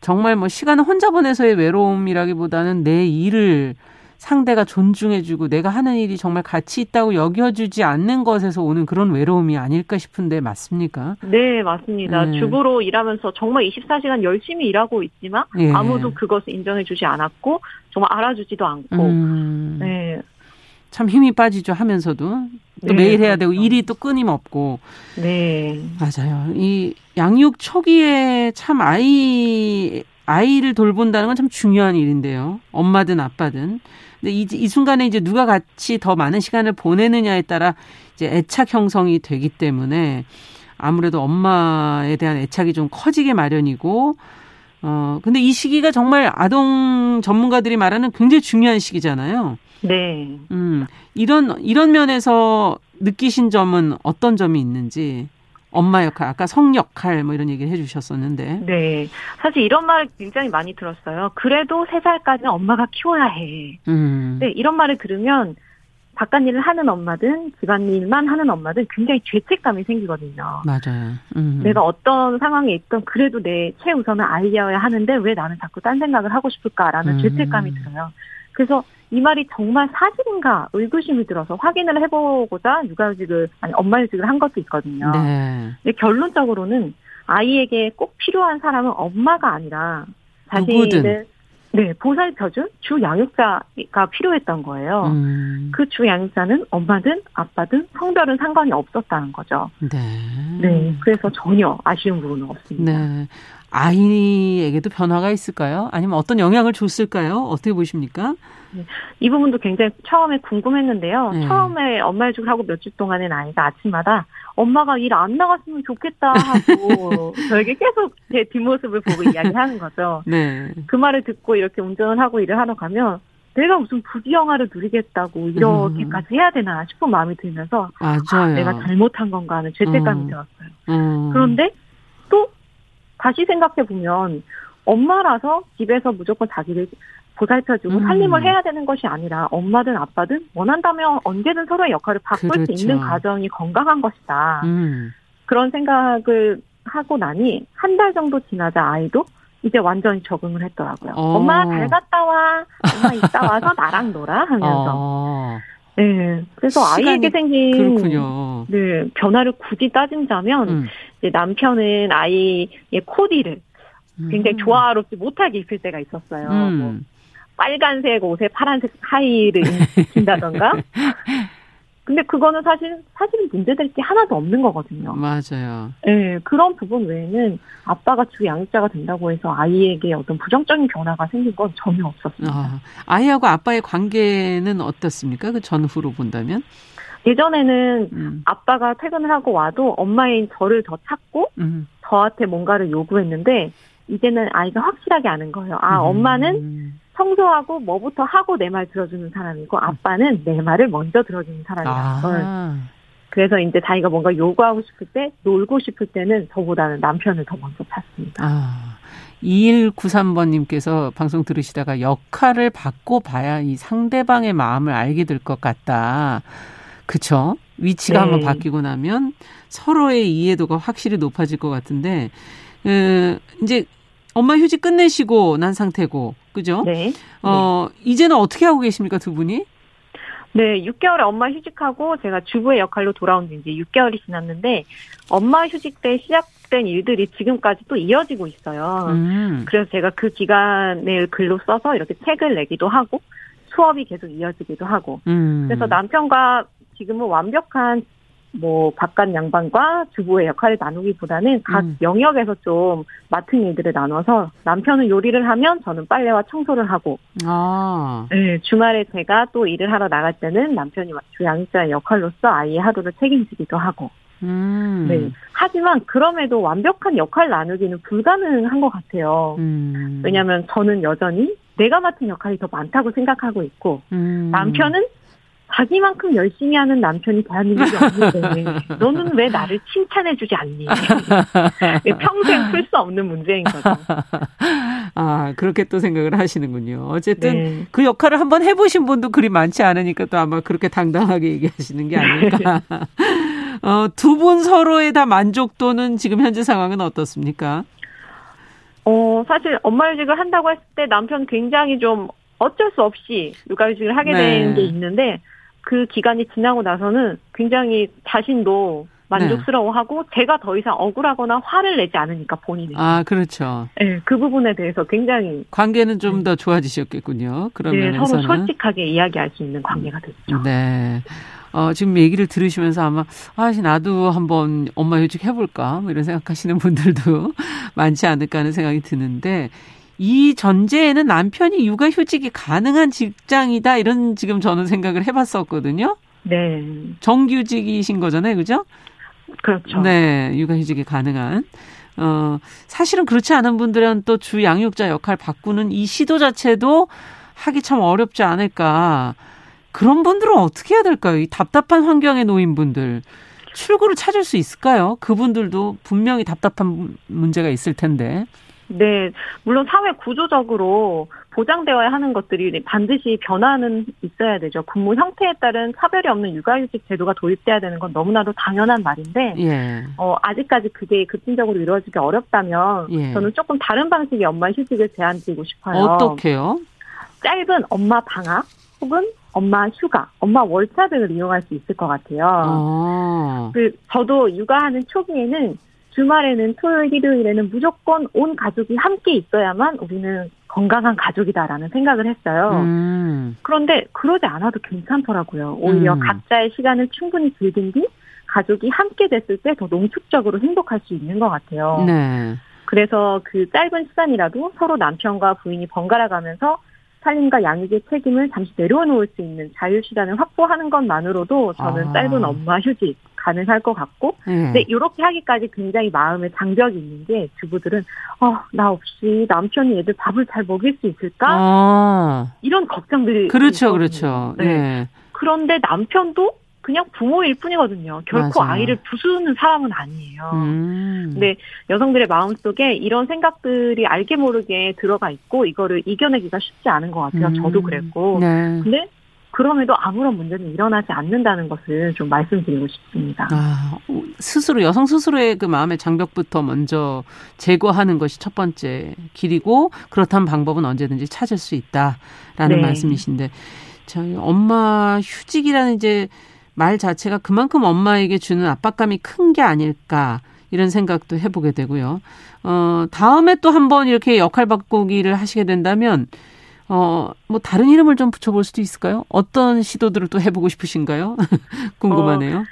B: 정말 뭐 시간을 혼자 보내서의 외로움이라기보다는 내 일을 상대가 존중해주고 내가 하는 일이 정말 가치 있다고 여겨주지 않는 것에서 오는 그런 외로움이 아닐까 싶은데 맞습니까?
F: 네, 맞습니다.
B: 네.
F: 주부로 일하면서 정말 24시간 열심히 일하고 있지만
B: 예.
F: 아무도 그것을 인정해주지 않았고 정말 알아주지도 않고
B: 음,
F: 네,
B: 참 힘이 빠지죠 하면서도 또
F: 네,
B: 매일 해야 되고
F: 그렇죠.
B: 일이 또 끊임없고
F: 네,
B: 맞아요. 이 양육 초기에 참 아이 아이를 돌본다는 건 참 중요한 일인데요. 엄마든 아빠든. 근데 이, 이 순간에 이제 누가 같이 더 많은 시간을 보내느냐에 따라 이제 애착 형성이 되기 때문에 아무래도 엄마에 대한 애착이 좀 커지게 마련이고 어 근데 이 시기가 정말 아동 전문가들이 말하는 굉장히 중요한 시기잖아요.
F: 네.
B: 음, 이런, 이런 면에서 느끼신 점은 어떤 점이 있는지, 엄마 역할, 아까 성 역할, 뭐 이런 얘기를 해주셨었는데.
F: 네. 사실 이런 말 굉장히 많이 들었어요. 그래도 3살까지는 엄마가 키워야 해.
B: 음,
F: 네, 이런 말을 들으면 바깥 일을 하는 엄마든 집안일만 하는 엄마든 굉장히 죄책감이 생기거든요.
B: 맞아요. 음.
F: 내가 어떤 상황에 있던 그래도 내 최우선은 아이여야 하는데 왜 나는 자꾸 딴 생각을 하고 싶을까라는
B: 음.
F: 죄책감이 들어요. 그래서 이 말이 정말 사실인가 의구심이 들어서 확인을 해보고자 육아휴직을 아니 엄마휴직을 한 것도 있거든요.
B: 네.
F: 근데 결론적으로는 아이에게 꼭 필요한 사람은 엄마가 아니라. 자신을 네 보살펴준 주 양육자가 필요했던 거예요.
B: 음,
F: 그주 양육자는 엄마든 아빠든 성별은 상관이 없었다는 거죠.
B: 네.
F: 네, 그래서 전혀 아쉬운 부분은 없습니다.
B: 네. 아이에게도 변화가 있을까요? 아니면 어떤 영향을 줬을까요? 어떻게 보십니까?
F: 이 부분도 굉장히 처음에 궁금했는데요.
B: 네.
F: 처음에 엄마휴직을 하고 몇주 동안은 아이가 아침마다 엄마가 일 안 나갔으면 좋겠다 하고 저에게 계속 제 뒷모습을 보고 이야기하는 거죠.
B: 네.
F: 그 말을 듣고 이렇게 운전을 하고 일을 하러 가면 내가 무슨 부귀 영화를 누리겠다고 이렇게까지 해야 되나 싶은 마음이 들면서 아,
B: 맞아요.
F: 내가 잘못한 건가 하는 죄책감이
B: 음.
F: 들었어요.
B: 음.
F: 그런데 또 다시 생각해 보면 엄마라서 집에서 무조건 자기를 보살펴주고
B: 음.
F: 살림을 해야 되는 것이 아니라 엄마든 아빠든 원한다면 언제든 서로의 역할을 바꿀
B: 그렇죠.
F: 수 있는 가정이 건강한 것이다.
B: 음.
F: 그런 생각을 하고 나니 한 달 정도 지나자 아이도 이제 완전히 적응을 했더라고요.
B: 어.
F: 엄마 잘 갔다 와. 엄마 이따 와서 나랑 놀아 하면서.
B: 어,
F: 네. 그래서 아이에게 생긴
B: 그렇군요.
F: 네, 변화를 굳이 따진다면
B: 음.
F: 이제 남편은 아이의 코디를 굉장히
B: 음.
F: 조화롭지 못하게 입힐 때가 있었어요. 뭐
B: 음.
F: 빨간색 옷에 파란색 하의를 입힌다던가. 근데 그거는 사실 사실은 문제될 게 하나도 없는 거거든요.
B: 맞아요.
F: 네, 그런 부분 외에는 아빠가 주 양육자가 된다고 해서 아이에게 어떤 부정적인 변화가 생긴 건 전혀 없었습니다.
B: 아, 아이하고 아빠의 관계는 어떻습니까? 그 전후로 본다면?
F: 예전에는
B: 음,
F: 아빠가 퇴근을 하고 와도 엄마인 저를 더 찾고
B: 음.
F: 저한테 뭔가를 요구했는데 이제는 아이가 확실하게 아는 거예요. 아,
B: 음.
F: 엄마는 청소하고 뭐부터 하고 내 말 들어주는 사람이고 아빠는 내 말을 먼저 들어주는 사람이라는 걸.
B: 아,
F: 그래서 이제 자기가 뭔가 요구하고 싶을 때, 놀고 싶을 때는 저보다는 남편을 더 먼저 찾습니다.
B: 아. 2193번님께서 방송 들으시다가 역할을 바꿔 봐야 이 상대방의 마음을 알게 될 것 같다. 그쵸? 위치가
F: 네.
B: 한번 바뀌고 나면 서로의 이해도가 확실히 높아질 것 같은데, 그, 이제 엄마 휴직 끝내시고 난 상태고, 그죠?
F: 네.
B: 어, 이제는 어떻게 하고 계십니까, 두 분이?
F: 네, 6개월에 엄마 휴직하고 제가 주부의 역할로 돌아온 지 이제 6개월이 지났는데, 엄마 휴직 때 시작된 일들이 지금까지 또 이어지고 있어요.
B: 음.
F: 그래서 제가 그 기간을 글로 써서 이렇게 책을 내기도 하고, 수업이 계속 이어지기도 하고,
B: 음.
F: 그래서 남편과 지금은 완벽한 뭐 바깥 양반과 주부의 역할을 나누기보다는 각
B: 음.
F: 영역에서 좀 맡은 일들을 나눠서 남편은 요리를 하면 저는 빨래와 청소를 하고
B: 아.
F: 네, 주말에 제가 또 일을 하러 나갈 때는 남편이 주 양육자의 역할로서 아이의 하루를 책임지기도 하고
B: 음.
F: 네. 하지만 그럼에도 완벽한 역할 나누기는 불가능한 것 같아요.
B: 음.
F: 왜냐하면 저는 여전히 내가 맡은 역할이 더 많다고 생각하고 있고
B: 음.
F: 남편은 자기만큼 열심히 하는 남편이 대한민국이 없는데 너는 왜 나를 칭찬해주지 않니? 평생 풀 수 없는 문제인 거죠.
B: 아, 그렇게 또 생각을 하시는군요. 어쨌든
F: 네.
B: 그 역할을 한번 해보신 분도 그리 많지 않으니까 또 아마 그렇게 당당하게 얘기하시는 게 아닐까. 어, 두 분 서로의 다 만족도는 지금 현재 상황은 어떻습니까?
F: 어, 사실 엄마휴직을 한다고 했을 때 남편 굉장히 좀 어쩔 수 없이 육아휴직을 하게
B: 네.
F: 된게 있는데 그 기간이 지나고 나서는 굉장히 자신도 만족스러워하고 제가 더 이상 억울하거나 화를 내지 않으니까 본인이.
B: 아, 그렇죠.
F: 네, 그 부분에 대해서 굉장히
B: 관계는 좀더 좋아지셨겠군요. 그런
F: 네, 서로. 솔직하게 이야기할 수 있는 관계가 됐죠.
B: 네. 어, 지금 얘기를 들으시면서 아마, 아, 나도 한번 엄마 휴직 해볼까? 뭐 이런 생각하시는 분들도 많지 않을까 하는 생각이 드는데, 이 전제에는 남편이 육아 휴직이 가능한 직장이다. 이런 지금 저는 생각을 해봤었거든요.
F: 네,
B: 정규직이신 거잖아요. 그죠?
F: 그렇죠.
B: 네. 육아 휴직이 가능한. 어, 사실은 그렇지 않은 분들은 또 주 양육자 역할 바꾸는 이 시도 자체도 하기 참 어렵지 않을까. 그런 분들은 어떻게 해야 될까요? 이 답답한 환경에 놓인 분들. 출구를 찾을 수 있을까요? 그분들도 분명히 답답한 문제가 있을 텐데.
F: 네, 물론 사회 구조적으로 보장되어야 하는 것들이 반드시 변화는 있어야 되죠. 근무 형태에 따른 차별이 없는 육아휴직 제도가 도입돼야 되는 건 너무나도 당연한 말인데,
B: 예.
F: 어, 아직까지 그게 급진적으로 이루어지기 어렵다면,
B: 예.
F: 저는 조금 다른 방식의 엄마 휴직을 제안드리고 싶어요.
B: 어떻게요?
F: 짧은 엄마 방학, 혹은 엄마 휴가, 엄마 월차 등을 이용할 수 있을 것 같아요.
B: 어.
F: 그 저도 육아하는 초기에는 주말에는 토요일, 일요일에는 무조건 온 가족이 함께 있어야만 우리는 건강한 가족이다라는 생각을 했어요.
B: 음.
F: 그런데 그러지 않아도 괜찮더라고요. 오히려
B: 음.
F: 각자의 시간을 충분히 즐긴 뒤 가족이 함께 됐을 때 더 농축적으로 행복할 수 있는 것 같아요.
B: 네.
F: 그래서 그 짧은 시간이라도 서로 남편과 부인이 번갈아 가면서 살림과 양육의 책임을 잠시 내려놓을 수 있는 자유 시간을 확보하는 것만으로도 저는
B: 아.
F: 짧은 엄마 휴직 가능할 것 같고
B: 예.
F: 근데 이렇게 하기까지 굉장히 마음에 장벽이 있는 게 주부들은 어, 나 없이 남편이 애들 밥을 잘 먹일 수 있을까?
B: 아.
F: 이런 걱정들이
B: 그렇죠,
F: 있거든요.
B: 그렇죠.
F: 네.
B: 예.
F: 그런데 남편도 그냥 부모일 뿐이거든요. 결코
B: 맞아요.
F: 아이를 부수는 사람은 아니에요.
B: 음.
F: 근데 여성들의 마음속에 이런 생각들이 알게 모르게 들어가 있고 이거를 이겨내기가 쉽지 않은 것 같아요.
B: 음.
F: 저도 그랬고.
B: 네.
F: 근데 그럼에도 아무런 문제는 일어나지 않는다는 것을 좀 말씀드리고 싶습니다.
B: 아, 스스로 여성 스스로의 그 마음의 장벽부터 먼저 제거하는 것이 첫 번째 길이고 그렇다면 방법은 언제든지 찾을 수 있다라는
F: 네.
B: 말씀이신데 저희 엄마 휴직이라는 이제 말 자체가 그만큼 엄마에게 주는 압박감이 큰 게 아닐까 이런 생각도 해보게 되고요. 어, 다음에 또 한 번 이렇게 역할 바꾸기를 하시게 된다면 어, 뭐 다른 이름을 좀 붙여볼 수도 있을까요? 어떤 시도들을 또 해보고 싶으신가요? 궁금하네요.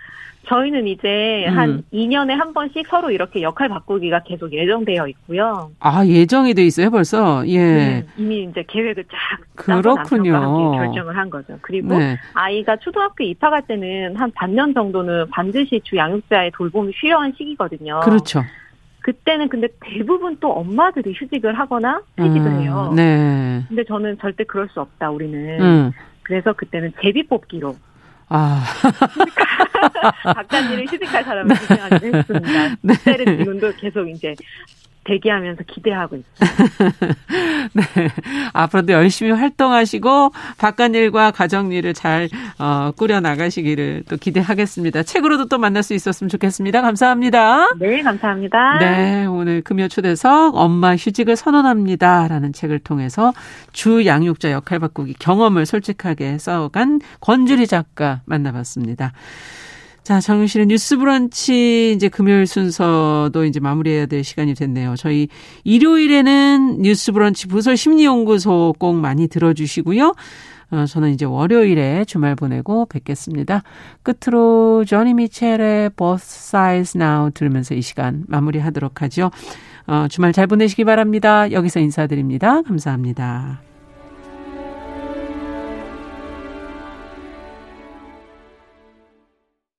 F: 저희는 이제
B: 음.
F: 한 2년에 한 번씩 서로 이렇게 역할 바꾸기가 계속 예정되어 있고요.
B: 아, 예정이 돼 있어요, 벌써? 예.
F: 네, 이미 이제 계획을 쫙
B: 그렇군요.
F: 함께 결정을 한 거죠. 그리고
B: 네.
F: 아이가 초등학교 입학할 때는 한 반년 정도는 반드시 주 양육자의 돌봄이 필요한 시기거든요.
B: 그렇죠.
F: 그때는 근데 대부분 또 엄마들이 휴직을 하거나 퇴직을
B: 음,
F: 해요.
B: 네.
F: 근데 저는 절대 그럴 수 없다, 우리는.
B: 음.
F: 그래서 그때는 제비 뽑기로
B: 아,
F: 박단일을 휴직할 사람을 지정하기로 했습니다.
B: 네.
F: 그때를 지금도 계속 이제 대기하면서 기대하고 있죠.
B: 네. 앞으로도 열심히 활동하시고 바깥일과 가정일을 잘 어, 꾸려 나가시기를 또 기대하겠습니다. 책으로도 또 만날 수 있었으면 좋겠습니다. 감사합니다.
F: 네, 감사합니다.
B: 네, 오늘 금요 초대석 엄마 휴직을 선언합니다라는 책을 통해서 주 양육자 역할 바꾸기 경험을 솔직하게 써간 권주리 작가 만나봤습니다. 자, 정윤실의 뉴스 브런치 이제 금요일 순서도 이제 마무리해야 될 시간이 됐네요. 저희 일요일에는 뉴스 브런치 부설 심리연구소 꼭 많이 들어주시고요. 어, 저는 이제 월요일에 주말 보내고 뵙겠습니다. 끝으로 조니 미첼의 Both Sides Now 들으면서 이 시간 마무리하도록 하죠. 어, 주말 잘 보내시기 바랍니다. 여기서 인사드립니다. 감사합니다.